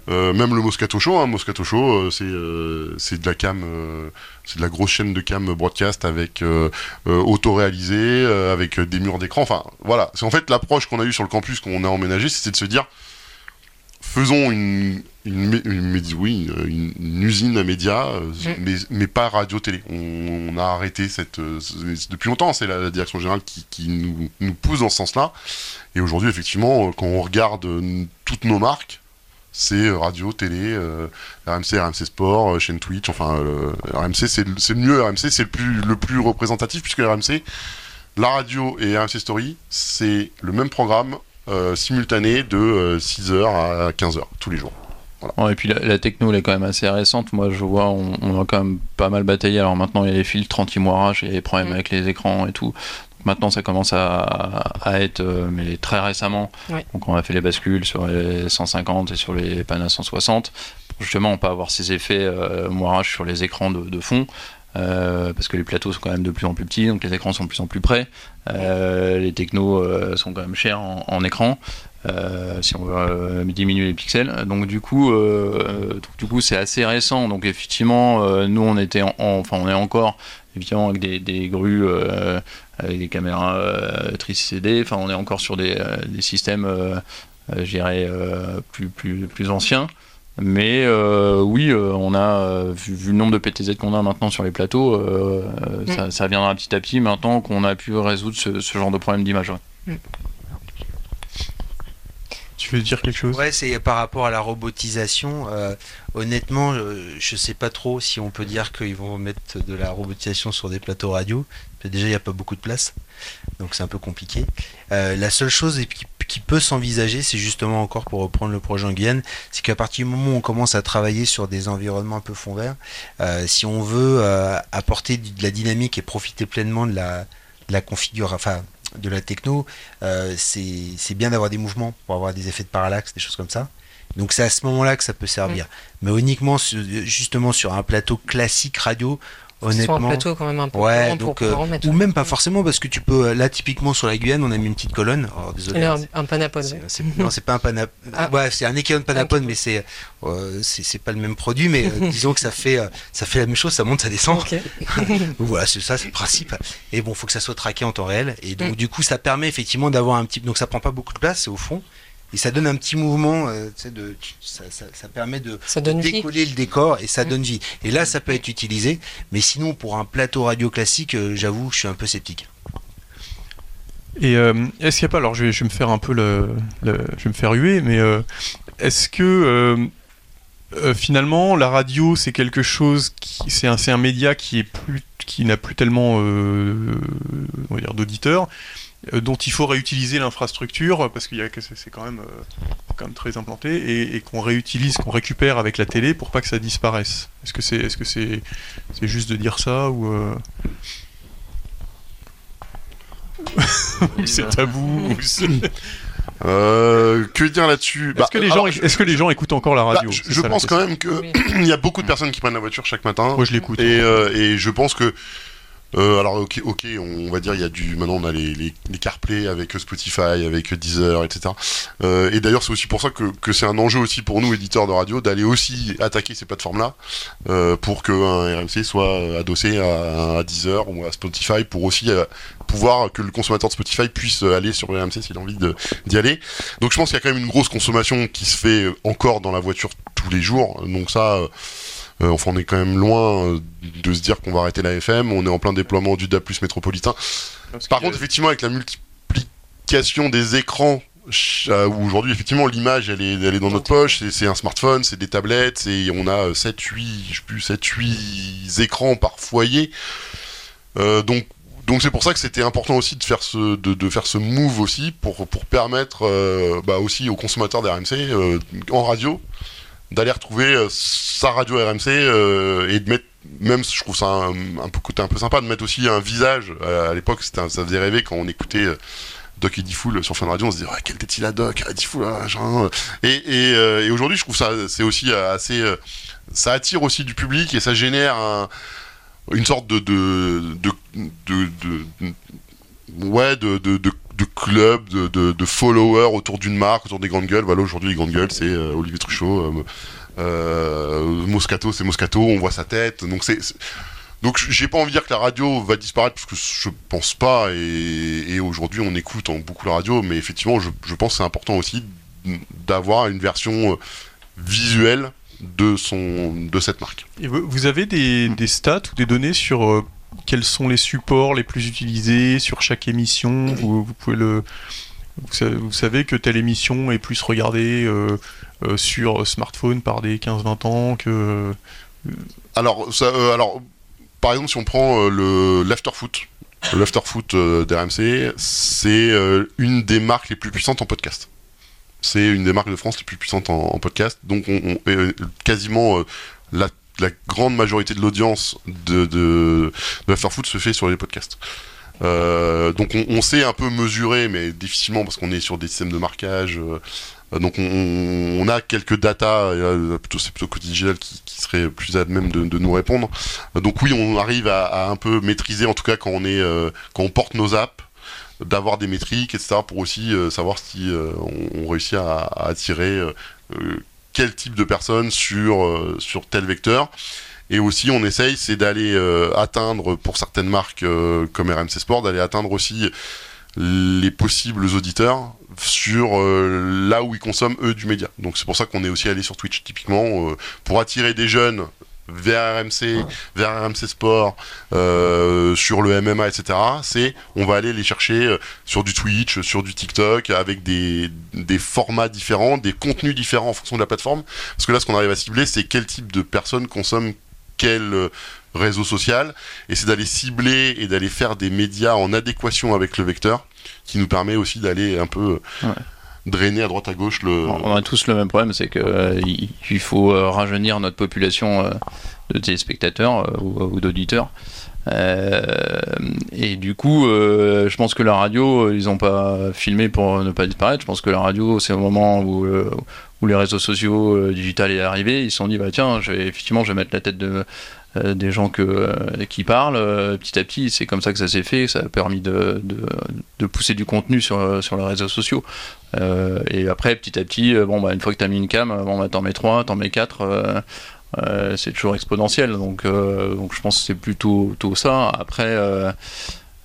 Euh, même le Moscato Show, hein, Moscato Show, euh, c'est euh, de la cam, euh, c'est de la grosse chaîne de cam broadcast avec euh, euh, auto-réalisé, euh, avec euh, des murs d'écran. Enfin, voilà. C'est en fait l'approche qu'on a eue sur le campus qu'on a emménagé, c'était de se dire, faisons une, une, une oui, usine à médias, euh, mais, mais pas radio-télé. On, on a arrêté cette, euh, depuis longtemps. C'est la, la direction générale qui, qui nous, nous pousse dans ce sens-là. Et aujourd'hui, effectivement, euh, quand on regarde euh, toutes nos marques, c'est euh, radio, télé, euh, RMC, RMC Sport, euh, chaîne Twitch, enfin euh, RMC c'est le, c'est le mieux, RMC c'est le plus, le plus représentatif puisque RMC, la radio et RMC Story, c'est le même programme euh, simultané de 6h à 15h tous les jours.
Ouais, et puis la, la techno, elle est quand même assez récente. Moi, je vois, on, on a quand même pas mal bataillé. Alors maintenant, il y a les filtres anti-moirage, il y a des problèmes
Mm.
avec les écrans et tout. Donc maintenant, ça commence à, à être, euh, mais très récemment.
Ouais.
Donc on a fait les bascules sur les 150 et sur les panneaux 160 pour justement pas avoir ces effets euh, moirage sur les écrans de, de fond. euh, parce que les plateaux sont quand même de plus en plus petits, donc les écrans sont de plus en plus près. Euh, les technos euh, sont quand même chers en, écran. euh, si on veut diminuer les pixels. Donc du coup, du coup, c'est assez récent. Donc effectivement, nous on était, en, en- enfin on est encore évidemment avec des, grues, avec des caméras tri-CD. Enfin, on est encore sur des, systèmes, je dirais, plus, plus, plus anciens. Mais euh, oui, euh, on a euh, vu, vu le nombre de PTZ qu'on a maintenant sur les plateaux, euh, euh, ça, ça viendra petit à petit maintenant qu'on a pu résoudre ce, ce genre de problème d'image. ouais.
Tu veux dire quelque chose?
Ouais, c'est par rapport à la robotisation. euh, honnêtement, je sais pas trop si on peut dire qu'ils vont mettre de la robotisation sur des plateaux radio. Déjà, il n'y a pas beaucoup de place, donc c'est un peu compliqué. Euh, la seule chose qui, qui peut s'envisager, c'est justement encore pour reprendre le projet en Guyane, c'est qu'à partir du moment où on commence à travailler sur des environnements un peu fond vert, euh, si on veut euh, apporter de la dynamique et profiter pleinement de la, de la configuration, enfin de la techno, euh, c'est bien d'avoir des mouvements pour avoir des effets de parallaxe, des choses comme ça. Donc c'est à ce moment-là que ça peut servir. Mais uniquement sur- justement sur un plateau classique radio,
Sur un
honnêtement.
plateau quand même un peu
Ouais,
grand pour
donc, euh,
mettre.
ou même pas forcément parce que tu peux euh, là typiquement sur la Guyane on a mis une petite colonne. Oh, désolé. Hein,
un,
c'est- c'est- non, c'est pas un panap.
Ah.
Ouais, c'est un équivalent de panapod, mais c'est euh, c'est c'est pas le même produit. Mais euh, disons que ça fait ça fait la même chose, ça monte, ça descend. Donc voilà, c'est ça, c'est le principe. Et bon, faut que ça soit traqué en temps réel. Et donc
Mm.
du coup, ça permet effectivement d'avoir un petit. Donc ça prend pas beaucoup de place, c'est au fond. Et ça donne un petit mouvement, euh, tu sais, de, ça, ça, ça permet de
Ça donne vie.
décoller le décor et ça
Mm.
donne vie. Et là, ça peut être utilisé. Mais sinon, pour un plateau radio classique, euh, j'avoue, je suis un peu sceptique.
Et euh, est-ce qu'il n'y a pas, alors je vais, je vais me faire un peu le, le- je vais me faire huer, mais euh, est-ce que euh, euh, finalement la radio c'est quelque chose qui, c'est un, c'est un média qui est plus, qui n'a plus tellement, euh, on va dire, d'auditeurs, euh, dont il faut réutiliser l'infrastructure parce qu'il y a que c'est quand même, euh, quand même très implanté et, et qu'on réutilise, qu'on récupère avec la télé pour pas que ça disparaisse. Est-ce que c'est, est-ce que c'est, c'est juste de dire ça ou euh, ou c'est tabou ou c'est-
Euh, que dire là-dessus?
Est-ce que, les gens, est-ce que les gens écoutent encore la
bah,
radio?
je pense quand même que
Oui.
il y a beaucoup de personnes qui prennent la voiture chaque matin.
Moi, je l'écoute.
Et, euh, et je pense que euh, alors ok, ok, on va dire il y a du maintenant on a les, les, les CarPlay avec Spotify, avec Deezer, etc. Euh, et d'ailleurs c'est aussi pour ça que, que c'est un enjeu aussi pour nous éditeurs de radio d'aller aussi attaquer ces plateformes-là euh, pour que un RMC soit euh, adossé à, à Deezer ou à Spotify pour aussi euh, pouvoir que le consommateur de Spotify puisse aller sur RMC s'il a envie d'y aller. Donc je pense qu'il y a quand même une grosse consommation qui se fait encore dans la voiture tous les jours. Donc ça. Euh, enfin, on est quand même loin euh, de se dire qu'on va arrêter la FM. On est en plein déploiement du DA+ métropolitain.
Parce
Par contre, effectivement, avec la multiplication des écrans, euh, où aujourd'hui, effectivement, l'image, elle est, elle est dans notre poche. C'est- un smartphone, c'est des tablettes, c'est on a 7, 8, je sais plus, 7, 8 écrans par foyer. Euh, donc, donc c'est pour ça que c'était important aussi de faire ce, de, de faire ce move aussi pour, pour permettre euh, bah, aussi aux consommateurs d'RMC euh, en radio d'aller retrouver euh, sa radio RMC euh, et de mettre même je trouve ça un, peu côté un peu sympa de mettre aussi un visage. Euh, à l'époque ça faisait rêver quand on écoutait Doc et Diffoul sur Fun Radio on se disait quel tête il a Doc et, aujourd'hui je trouve ça c'est aussi assez ça attire aussi du public et ça génère un- une sorte de ouais de, de clubs, de, followers autour d'une marque, autour des grandes gueules. Voilà, aujourd'hui, les grandes gueules, c'est euh, Olivier Truchot, euh, euh, Moscato, c'est Moscato, on voit sa tête. Donc, c'est. Donc, j'ai pas envie de dire que la radio va disparaître, parce que je pense pas, et, aujourd'hui, on écoute beaucoup la radio, mais effectivement, je, pense que c'est important aussi d'avoir une version visuelle de, son, de cette marque.
Vous avez des, stats ou des données sur quels sont les supports les plus utilisés sur chaque émission vous, vous pouvez le. Vous savez, que telle émission est plus regardée euh, euh, sur smartphone par des 15-20 ans que.
Alors, ça, euh, alors, par exemple, si on prend le l'afterfoot, l'afterfoot d'RMC, c'est une des marques les plus puissantes en podcast. C'est une des marques de France les plus puissantes en, en podcast. Donc, on, on- euh, quasiment euh, la, la grande majorité de l'audience de, de, de se fait sur les podcasts. Euh, donc on, sait un peu mesurer, mais difficilement parce qu'on est sur des systèmes de marquage. euh, donc on, a quelques datas, euh, plutôt c'est plutôt Codigital qui, serait plus à même de, nous répondre. Donc oui, on arrive à, un peu maîtriser, en tout cas quand on est euh, quand on porte nos apps, d'avoir des métriques, etc. pour aussi savoir si on, réussit à, attirer quel type de personnes sur euh, sur tel vecteur. Et aussi, on essaye, c'est d'aller euh, atteindre, pour certaines marques euh, comme RMC Sport, d'aller atteindre aussi les possibles auditeurs sur là où ils consomment eux du média. Donc c'est pour ça qu'on est aussi allé sur Twitch typiquement pour attirer des jeunes vers RMC, vers RMC Sport, euh, sur le MMA, etc. C'est on va aller les chercher euh, sur du Twitch, sur du TikTok, avec des, formats différents, des contenus différents en fonction de la plateforme. Parce que là, ce qu'on arrive à cibler, c'est quel type de personnes consomment quel euh, réseau social, et c'est d'aller cibler et d'aller faire des médias en adéquation avec le vecteur, qui nous permet aussi d'aller un peu. Drainer à droite à gauche le.
On a tous le même problème, c'est que euh, faut euh, rajeunir notre population euh, de téléspectateurs ou, ou d'auditeurs. Et du coup, je pense que la radio, ils n'ont pas filmé pour ne pas disparaître. Je pense que la radio, c'est au moment où, où les réseaux sociaux euh, digital est arrivé, ils se sont dit bah tiens, je vais, effectivement, je vais mettre la tête de euh, des gens euh, qui parlent euh, petit à petit. C'est comme ça que ça s'est fait. Ça a permis de, de, pousser du contenu sur, sur les réseaux sociaux. Et après, petit à petit, bon, bah, une fois que tu as mis une cam, bon, bah, t'en mets 3, t'en mets 4, c'est toujours exponentiel. Donc, donc je pense que c'est plutôt, plutôt ça. Après,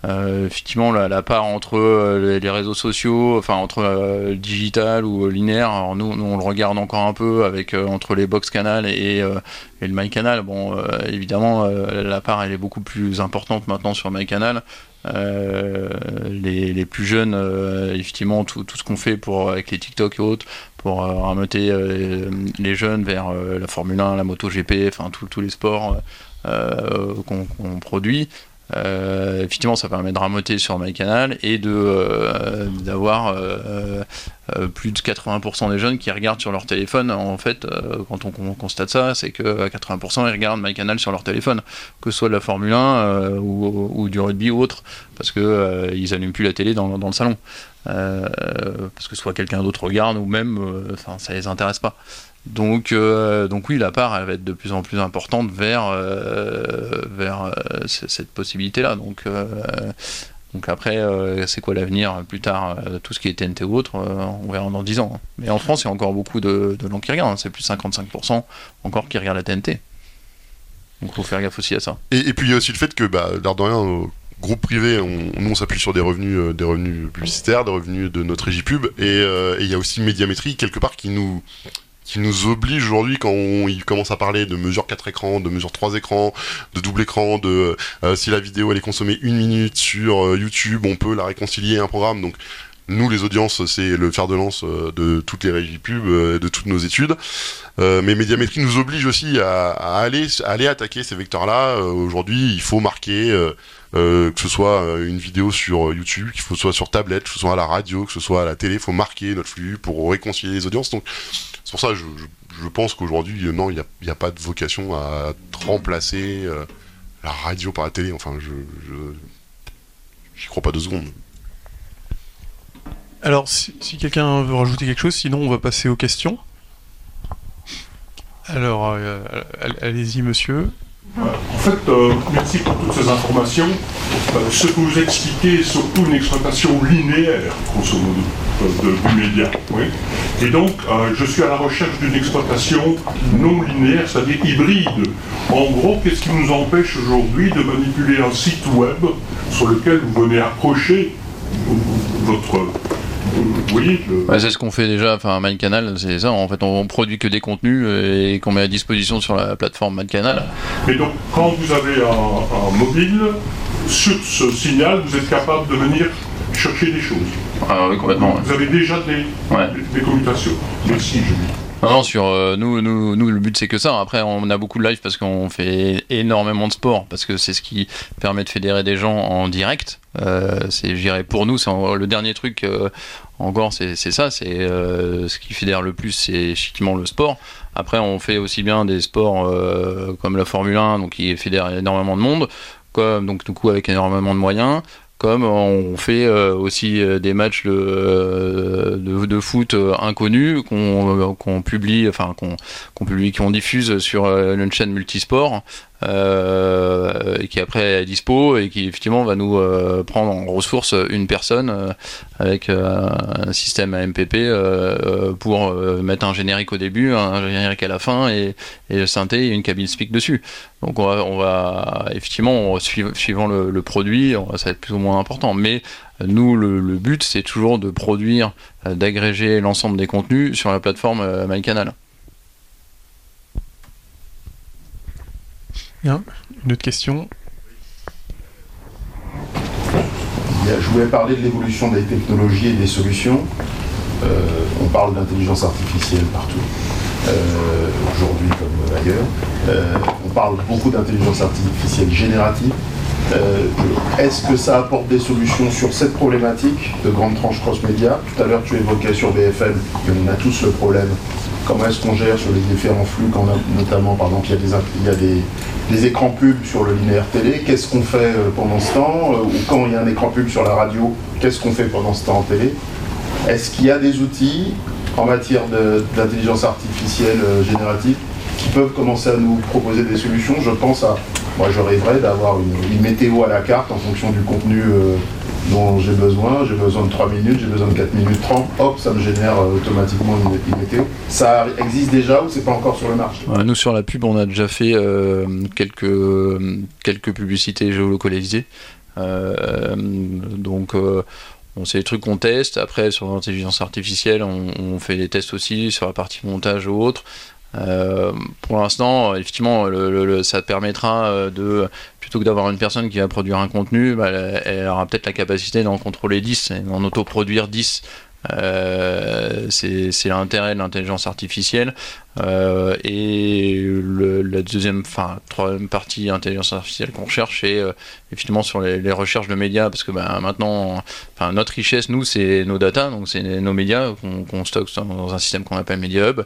euh, effectivement, la, part entre euh, les, réseaux sociaux, enfin entre euh, digital ou linéaire, alors nous, on le regarde encore un peu avec entre les box canal et, et le MyCanal. Bon, euh, évidemment, la part elle est beaucoup plus importante maintenant sur MyCanal. Euh, les, les plus jeunes, effectivement, tout, tout ce qu'on fait pour avec les TikTok et autres, pour rameuter les jeunes vers la Formule 1, la MotoGP, enfin tous les sports qu'on produit. Euh, effectivement, ça permet de ramoter sur MyCanal et euh, d'avoir euh, plus de 80% des jeunes qui regardent sur leur téléphone. En fait, quand on, on constate ça, c'est que à 80% ils regardent MyCanal sur leur téléphone, que ce soit de la Formule 1 euh, ou, du rugby ou autre, parce que ils allument plus la télé dans, dans le salon, parce que soit quelqu'un d'autre regarde ou même, ça les intéresse pas. Donc, euh, donc oui, la part, va être de plus en plus importante vers, euh, vers euh, cette possibilité-là. Donc, donc après, c'est quoi l'avenir plus tard Tout ce qui est TNT ou autre, on verra dans 10 ans. Mais en France, il y a encore beaucoup de, gens qui regardent. hein. C'est plus de 55% encore qui regardent la TNT. Donc il faut faire gaffe aussi à ça.
Et, puis il y a aussi le fait que, bah, de rien, groupe privé, on, nous on s'appuie sur des revenus, des revenus publicitaires, des revenus de notre régie pub, et et il y a aussi médiamétrie quelque part qui nous qui nous oblige aujourd'hui quand on, il commence à parler de mesure 4 écrans, de mesure 3 écrans, de double écran, de euh, si la vidéo elle est consommée une minute sur euh, YouTube, on peut la réconcilier à un programme. Donc nous les audiences c'est le fer de lance euh, de toutes les régies pub, euh, de toutes nos études. Euh, mais médiamétrie nous oblige aussi à, à aller à aller attaquer ces vecteurs-là. Euh, aujourd'hui, il faut marquer euh, euh, que ce soit euh, une vidéo sur euh, YouTube, que ce soit sur tablette, que ce soit à la radio, que ce soit à la télé, il faut marquer notre flux pour réconcilier les audiences. Donc c'est pour ça que je, pense qu'aujourd'hui, non, il n'y a, pas de vocation à remplacer la radio par la télé. Enfin, je je j'y crois pas deux secondes.
Alors, si, quelqu'un veut rajouter quelque chose, sinon on va passer aux questions. Alors, all- allez-y, monsieur.
En fait, euh, merci pour toutes ces informations. Euh, ce que vous expliquez est surtout une exploitation linéaire, grosso modo, de- de- du média. Et donc, euh, je suis à la recherche d'une exploitation non linéaire, c'est-à-dire hybride. En gros, qu'est-ce qui nous empêche aujourd'hui de manipuler un site web sur lequel vous venez accrocher votre...
Ouais, c'est ce qu'on fait déjà, enfin MyCanal, c'est ça, en fait on, produit que des contenus et qu'on met à disposition sur la plateforme MyCanal.
Et donc, quand vous avez un, un mobile, sur ce signal, vous êtes capable de venir chercher des choses.
Ah oui, complètement. ouais.
Vous avez déjà des,
Ouais.
des, des commutations. Merci, Julie.
Non, non, sur euh, nous, nous, nous, le but c'est que ça. Après, on a beaucoup de live parce qu'on fait énormément de sport, parce que c'est ce qui permet de fédérer des gens en direct. Euh, c'est, je dirais, pour nous, c'est le dernier truc euh, encore, c'est, ça. C'est euh, ce qui fédère le plus, c'est effectivement le sport. Après, on fait aussi bien des sports euh, comme la Formule 1, donc qui fédère énormément de monde, comme donc du coup avec énormément de moyens comme on fait euh, aussi des matchs de, foot inconnus qu'on publie, enfin qu'on publie, qu'on diffuse sur une chaîne multisport euh, qui après est dispo et qui effectivement va nous euh, prendre en ressource une personne euh, avec euh, un système AMPP pour mettre un générique au début, un générique à la fin et, le synthé et une cabine speak dessus. Donc on va, effectivement suivant le, produit, ça va être plus ou moins important. Mais nous, le, but, c'est toujours de produire, d'agréger l'ensemble des contenus sur la plateforme euh,
Une autre question
Je voulais parler de l'évolution des technologies et des solutions. Euh, on parle d'intelligence artificielle partout, euh, aujourd'hui comme ailleurs. Euh, on parle beaucoup d'intelligence artificielle générative. Est-ce que ça apporte des solutions sur cette problématique de grande tranche cross-média Tout à l'heure, tu évoquais sur BFM, et on a tous le problème. Comment est-ce qu'on gère sur les différents flux, quand notamment, par exemple, il y a des, des, écrans pubs sur le linéaire télé, qu'est-ce qu'on fait euh, pendant ce temps Euh, Ou quand il y a un écran pub sur la radio, qu'est-ce qu'on fait pendant ce temps en télé? Est-ce qu'il y a des outils en matière d'intelligence artificielle euh, générative? Qui peuvent commencer à nous proposer des solutions Je pense à, moi je rêverais d'avoir une, météo à la carte en fonction du contenu euh, dont j'ai besoin. J'ai besoin de 3 minutes, j'ai besoin de 4 minutes 30, hop, ça me génère euh, automatiquement une, météo. Ça existe déjà ou c'est pas encore sur le marché?
Euh, nous sur la pub, on a déjà fait quelques quelques publicités géolocalisées. Donc on c'est des trucs qu'on teste. Après sur l'intelligence artificielle, on fait des tests aussi sur la partie montage ou autre. Euh, pour l'instant, effectivement, ça permettra euh, de plutôt que d'avoir une personne qui va produire un contenu, bah, elle, elle aura peut-être la capacité d'en contrôler 10 et d'en autoproduire 10. Euh, c'est l'intérêt de l'intelligence artificielle. Euh, et la deuxième, enfin, troisième partie intelligence artificielle qu'on recherche, c'est euh, effectivement sur les, recherches de médias, parce que bah, maintenant, notre richesse, nous, c'est nos data, donc c'est nos médias qu'on stocke dans un système qu'on appelle Media Hub.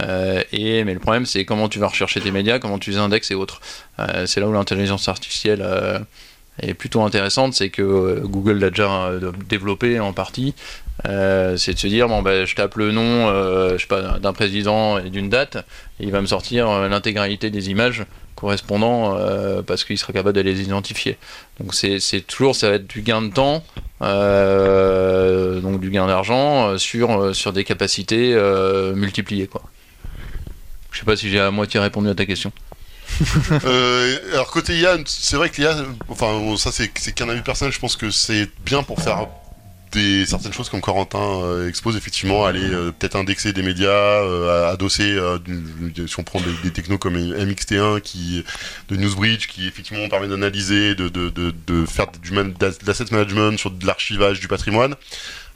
Euh, et, mais le problème, c'est comment tu vas rechercher tes médias, comment tu les indexes et autres. C'est là où l'intelligence artificielle est plutôt intéressante, c'est que Google l'a déjà développé en partie. Euh, c'est de se dire bon ben je tape le nom euh, d'un président et d'une date et il va me sortir euh, l'intégralité des images correspondant parce qu'il sera capable de les identifier. Donc c'est toujours ça va être du gain de temps donc du gain d'argent sur sur des capacités multipliées quoi. Je sais pas si j'ai à moitié répondu à ta question.
Alors côté IA, c'est vrai que l'IA, enfin ça c'est qu'un avis personnel, je pense que c'est bien pour faire des certaines choses comme Corentin euh, expose effectivement, aller euh, peut-être indexer des médias, euh, adosser, si on prend des, technos comme MXT1 qui de Newsbridge qui effectivement permet d'analyser, de, de, de, de faire du management sur de l'archivage du patrimoine.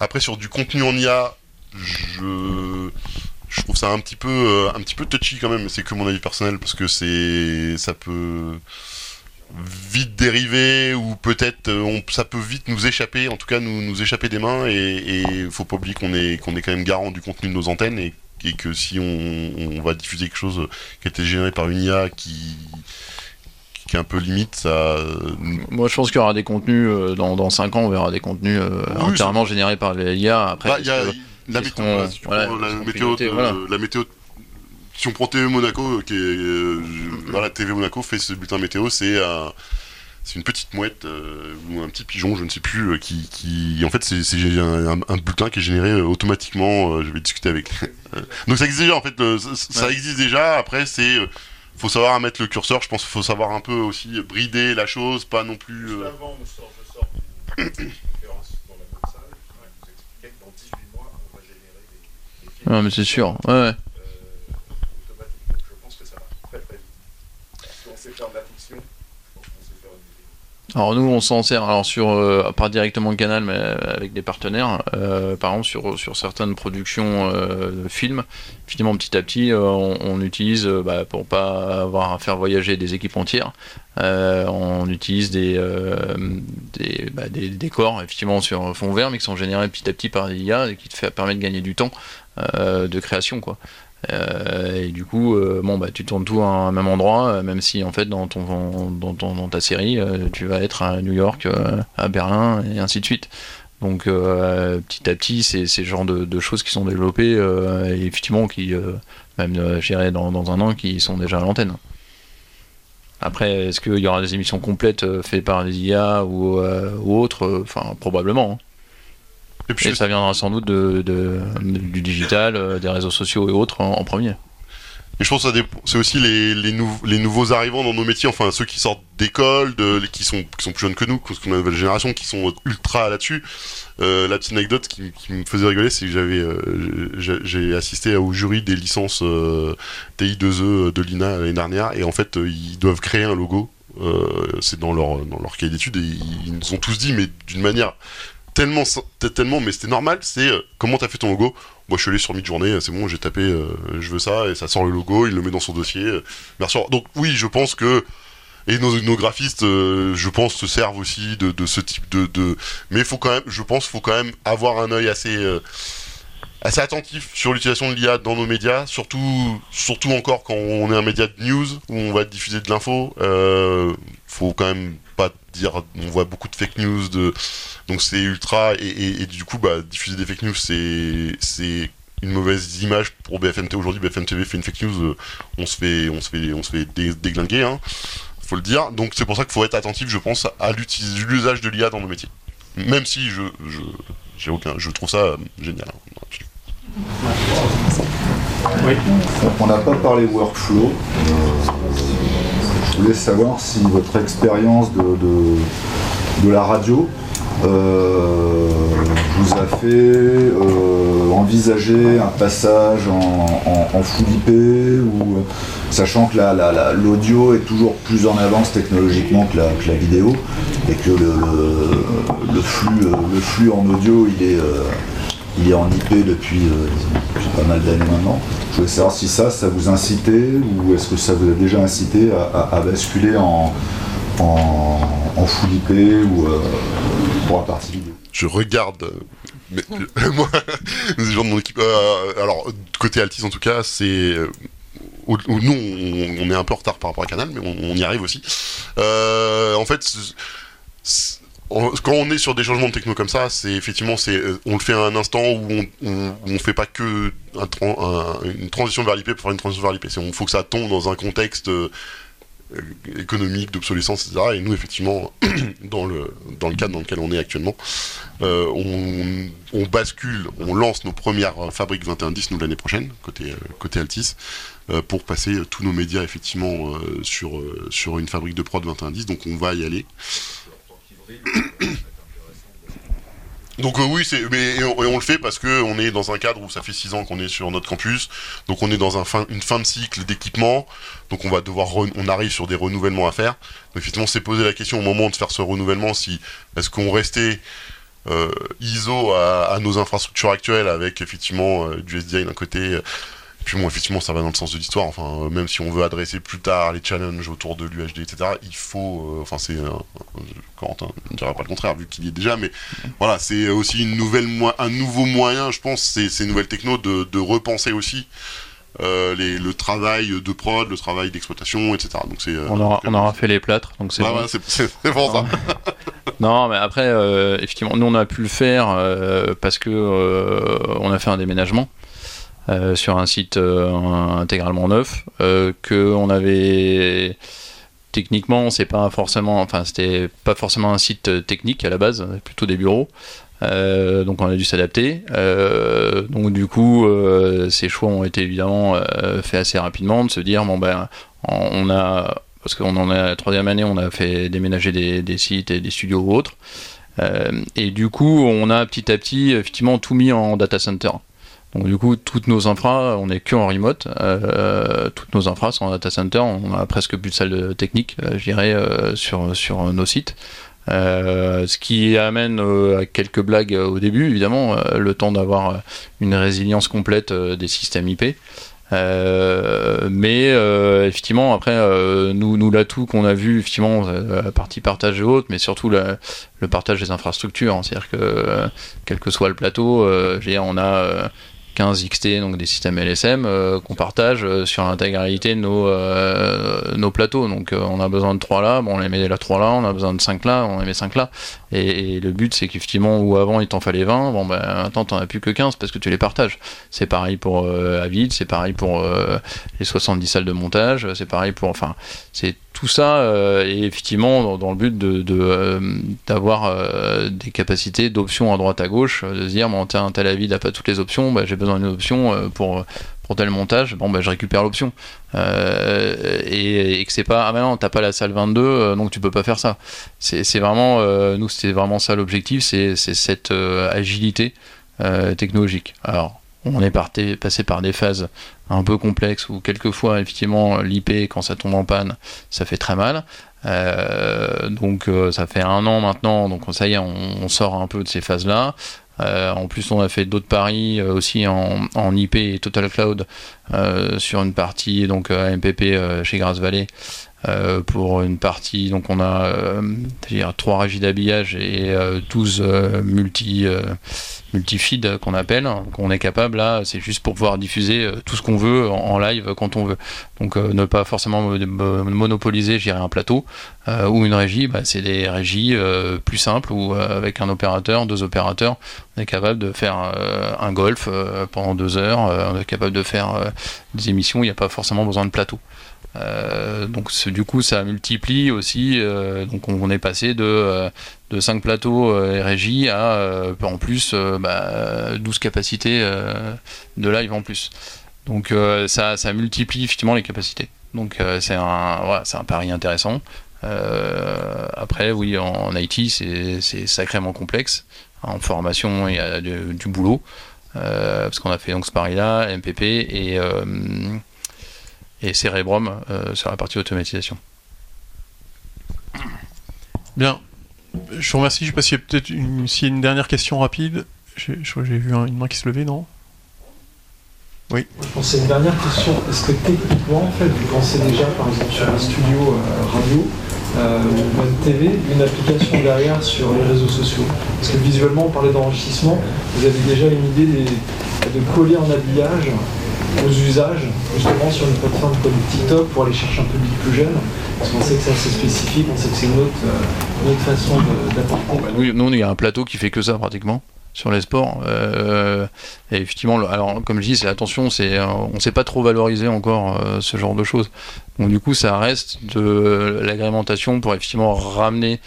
Après sur du contenu en IA, je je trouve ça un petit peu un petit peu touchy quand même c'est que mon avis personnel parce que c'est ça peut vite dériver ou peut-être euh, ça peut vite nous échapper en tout cas nous, nous échapper des mains et il faut pas oublier qu'on est qu'on est quand même garant du contenu de nos antennes et, et que si on, on va diffuser quelque chose qui a été généré par une IA qui qui est un peu limite ça
moi je pense qu'il y aura des contenus euh, dans, dans 5 ans on verra des contenus euh,
Oui,
entièrement générés par l'IA après
Bah, il y a
que-
météo, voilà, météo, de-
voilà.
la météo. Si on prend TV Monaco, qui est, euh, voilà, TV Monaco fait ce bulletin météo, c'est un, c'est une petite mouette euh, ou un petit pigeon, je ne sais plus, euh, qui, qui, en fait, c'est c'est un, un bulletin qui est généré euh, automatiquement. euh, je vais discuter avec. Donc ça existe déjà, en fait, le- ça, existe déjà. Après, c'est, euh, faut savoir mettre le curseur. Je pense qu'il faut savoir un peu aussi brider la chose, pas non plus. euh,
Avant, je sors, je sors d'une conférence dans la même salle, je vous expliquais que dans 18 mois, on va générer des, des films
mais c'est sûr. Ouais, ouais.
euh, automatiques. Donc je pense que ça va très très vite. Si on
Alors nous, on s'en sert alors sur euh, pas directement le canal, mais avec des partenaires. Euh, par exemple, sur certaines productions euh, de films, finalement petit à petit, euh, on, utilise euh, bah, pour pas avoir à faire voyager des équipes entières. euh, on utilise des euh, bah, des décors effectivement sur fond vert, mais qui sont générés petit à petit par l'IA et qui te permet de gagner du temps euh, de création, quoi. Euh, et du coup, euh, bon, bah, tu tournes tout à un même endroit, euh, même si en fait dans, ton, dans, ton- dans ta série, tu vas être à New York, à Berlin, et ainsi de suite. Donc petit à petit, c'est ces genres de, choses qui sont développées, et effectivement, qui, même dans, un an, qui sont déjà à l'antenne. Après, est-ce qu'il y aura des émissions complètes faites par des IA ou, autres? Enfin, probablement. hein.
Et puis,
Et ça viendra sans doute de, de- du digital, euh, des réseaux sociaux et autres en, en premier.
Et je pense que c'est aussi les, les, nou- les nouveaux arrivants dans nos métiers, enfin ceux qui sortent d'école, qui, sont, qui sont plus jeunes que nous, parce qu'on a une nouvelle génération, qui sont ultra là-dessus. Euh, la petite anecdote qui, qui me faisait rigoler, c'est que j'avais, euh, j'ai assisté au jury des licences euh, TI2E de l'INA l'année dernière, et en fait ils doivent créer un logo. Euh, c'est dans leur, dans leur cahier d'études, et ils, ils nous ont tous dit, mais d'une manière tellement, tellement, mais c'était normal, c'est euh, comment t'as fait ton logo? Moi, je suis allé sur Midjourney, c'est bon, j'ai tapé, euh, je veux ça, et ça sort le logo, il le met dans son dossier. euh, Merci. Donc oui, je pense que et nos, graphistes, euh, je pense, se servent aussi de, ce type de. Mais faut quand même, je pense, faut quand même avoir un œil assez euh, assez attentif sur l'utilisation de l'IA dans nos médias, surtout surtout encore quand on est un média de news où on va diffuser de l'info. Euh, faut quand même pas dire, on voit beaucoup de fake news de donc c'est ultra et, et- et du coup bah diffuser des fake news c'est c'est une mauvaise image pour BFM TV aujourd'hui. BFM TV fait une fake news, euh, on se fait on se fait on se fait dé- déglinguer, hein, faut le dire. Donc c'est pour ça qu'il faut être attentif, je pense, à l'usage de l'IA dans nos métiers. Même si je je j'ai aucun, je trouve ça euh, génial. hein.
On n'a pas parlé workflow. Euh, je voulais savoir si votre expérience de, de, la radio euh, vous a fait euh, envisager un passage en, full IP ou euh, sachant que la- la- la- l'audio est toujours plus en avance technologiquement que la, que vidéo et que le, le- le flux, le flux en audio il est, il est en IP depuis, euh, depuis pas mal d'années maintenant. Je voulais savoir si ça, ça vous incitait ou est-ce que ça vous a déjà incité à, basculer en, en, full IP ou euh, pour la partie vidéo
je regarde. moi, les gens de mon équipe. euh, alors, côté Altis en tout cas, c'est. euh, nous, on, est un peu en retard par rapport à Canal, mais on, y arrive aussi. En fait, quand on est sur des changements de techno comme ça, c'est effectivement, c'est, euh, on le fait à un instant où on, on, fait pas que une transition vers l'IP pour faire une transition vers l'IP. Il faut que ça tombe dans un contexte euh, économique, d'obsolescence, etc. Et nous, effectivement, dans le, cadre dans lequel on est actuellement, euh, on, bascule, on lance nos premières fabriques 2110 nous l'année prochaine, côté, côté Altis, pour passer tous nos médias effectivement sur, sur une fabrique de prod 2110, donc on va y aller. Donc euh, oui, c'est mais et on, le fait parce que on est dans un cadre où ça fait six ans qu'on est sur notre campus, donc on est dans une fin de cycle d'équipement, donc on va devoir on arrive sur des renouvellements à faire. Donc effectivement, c'est poser la question au moment de faire ce renouvellement si est-ce qu'on restait euh, ISO à, à nos infrastructures actuelles avec effectivement euh, du SDI d'un côté. Puis bon, effectivement, ça va dans le sens de l'histoire. Enfin, euh, même si on veut adresser plus tard les challenges autour de l'UHD, etc., il faut. euh, enfin, c'est. euh, Corentin ne dira pas le contraire, vu qu'il y est déjà, mais voilà, c'est aussi une nouvelle un nouveau moyen, je pense, ces, ces nouvelles technos, de, de repenser aussi euh, les, le travail de prod, le travail d'exploitation, etc. Donc c'est. euh,
On aura, on aura fait les plâtres, donc c'est
Ouais,
bon.
ouais, c'est pour ça.
Non, mais après, euh, effectivement, nous on a pu le faire parce que on a fait un déménagement sur un site euh, intégralement neuf, euh, que on avait techniquement, c'est pas forcément, enfin, c'était pas forcément un site technique à la base, plutôt des bureaux. Euh, donc on a dû s'adapter. Euh, donc du coup, euh, ces choix ont été évidemment faits assez rapidement, de se dire bon ben on a parce qu'on en est la troisième année, on a fait déménager des, sites et des studios ou autres. et du coup, on a petit à petit effectivement tout mis en data center. Donc du coup, toutes nos infras, on est que en remote. toutes nos infras sont en data center. On a presque plus de salles techniques, je dirais, sur, sur nos sites. Euh, ce qui amène euh, à quelques blagues euh, au début, évidemment, le temps d'avoir une résilience complète des systèmes IP. mais effectivement, après, nous, nous l'atout qu'on a vu, effectivement, la partie partage et autres, mais surtout le partage des infrastructures. C'est-à-dire que, quel que soit le plateau, on a 15 XT, donc des systèmes LSM, euh, qu'on partage euh, sur l'intégralité de nos, euh, nos plateaux. Donc on a besoin de 3 là, bon, on les met là 3 là, on a besoin de 5 là, on les met 5 là. Et, le but, c'est qu'effectivement, où avant il t'en fallait 20, bon ben maintenant t'en as plus que 15 parce que tu les partages. C'est pareil pour Avid, c'est pareil pour les 70 salles de montage, c'est pareil pour. Enfin, c'est tout ça et effectivement dans, le but de, d'avoir des capacités d'options à droite à gauche, de se dire bon un tel avis n'a pas toutes les options, bah, j'ai besoin d'une option pour pour tel montage, bon bah je récupère l'option et, que c'est pas ah ben non t'as pas la salle 22 donc tu peux pas faire ça. C'est, vraiment nous c'était vraiment ça l'objectif, c'est, cette agilité technologique. Alors on est passé par des phases un peu complexes où quelquefois effectivement l'IP quand ça tombe en panne ça fait très mal euh, donc euh, ça fait un an maintenant donc ça y est on, sort un peu de ces phases là euh, en plus on a fait d'autres paris aussi en, en, IP et Total Cloud sur une partie donc MPP chez Grasse Valley euh, pour une partie, donc on a euh, trois régies d'habillage et 12 euh, multi, multi-feed qu'on appelle, qu'on est capable là, c'est juste pour pouvoir diffuser tout ce qu'on veut en, live quand on veut. Donc ne pas forcément monopoliser, gérer un plateau ou une régie, bah, c'est des régies plus simples où avec un opérateur, deux opérateurs, on est capable de faire un golf pendant deux heures, on est capable de faire des émissions, il n'y a pas forcément besoin de plateau. Euh, donc du coup ça multiplie aussi, euh, donc on, est passé de, euh, de 5 plateaux RJ à en plus bah, 12 capacités de live en plus. Donc ça, multiplie effectivement les capacités. Donc c'est un, pari intéressant. après oui en, IT c'est sacrément complexe. En formation il y a du, du boulot. parce qu'on a fait donc ce pari-là, MPP et et Cerebrum euh, sur la partie automatisation.
Bien. Je vous remercie. Je ne sais pas s'il y a peut-être une, une dernière question rapide. J'ai vu une main qui se levait, non? Oui.
C'est une dernière question. Est-ce que techniquement, en fait, vous pensez déjà, par exemple, sur un studio euh, radio euh, ou une TV, une application derrière sur les réseaux sociaux? Parce que visuellement, on parlait d'enrichissement. Vous avez déjà une idée de coller en habillage aux usages, justement sur une plateforme comme TikTok pour aller chercher un public plus jeune Parce qu'on sait que c'est assez spécifique, on sait que c'est une autre, euh, façon d'apporter.
Bah, nous, il y a un plateau qui fait que ça pratiquement sur les sports. Euh, et effectivement, alors comme je dis, c'est attention, euh, on ne sait pas trop valoriser encore ce genre de choses. Donc du coup, ça reste de l'agrémentation pour effectivement ramener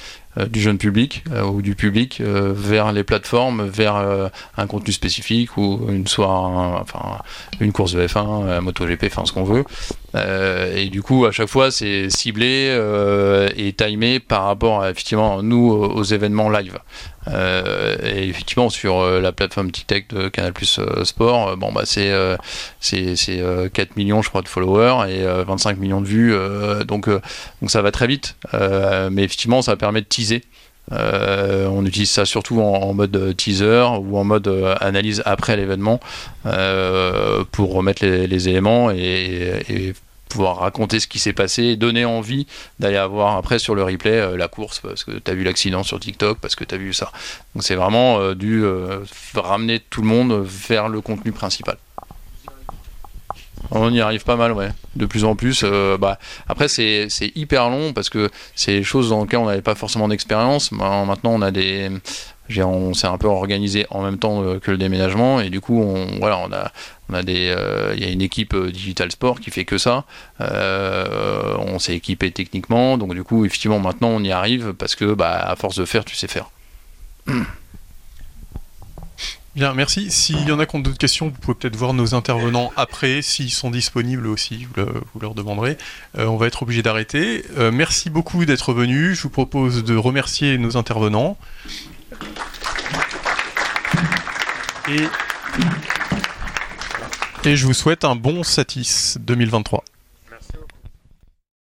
du jeune public euh, ou du public euh, vers les plateformes, vers un contenu spécifique ou une soit enfin une course de F1, un MotoGP, enfin ce qu'on veut. et du coup, à chaque fois, c'est ciblé et timé par rapport à, effectivement nous aux événements live. Et effectivement, sur la plateforme TikTok de Canal Plus Sport, bon bah c'est c'est 4 millions, je crois, de followers et 25 millions de vues. donc donc ça va très vite. mais effectivement, ça permet de teaser. Euh, on utilise ça surtout en, mode teaser ou en mode euh, analyse après l'événement euh, pour remettre les, éléments et, pouvoir raconter ce qui s'est passé, donner envie d'aller avoir après sur le replay la course parce que tu as vu l'accident sur TikTok, parce que tu as vu ça. Donc c'est vraiment dû ramener tout le monde vers le contenu principal. On y arrive pas mal, ouais. De plus en plus. Euh, bah, après, c'est hyper long parce que c'est des choses dans lesquelles on n'avait pas forcément d'expérience. Maintenant, on a des, on s'est un peu organisé en même temps euh, que le déménagement et du coup voilà on a euh, il y a une équipe euh, digital sport qui fait que ça on s'est équipé techniquement donc du coup effectivement maintenant on y arrive parce que bah à force de faire tu sais faire
Bien, merci. S'il y en a qui ont d'autres questions, vous pouvez peut-être voir nos intervenants après, s'ils sont disponibles aussi, vous, le- vous leur demanderez. On va être obligé d'arrêter. Merci beaucoup d'être venus. Je vous propose de remercier nos intervenants. Et, je vous souhaite un bon Satis 2023.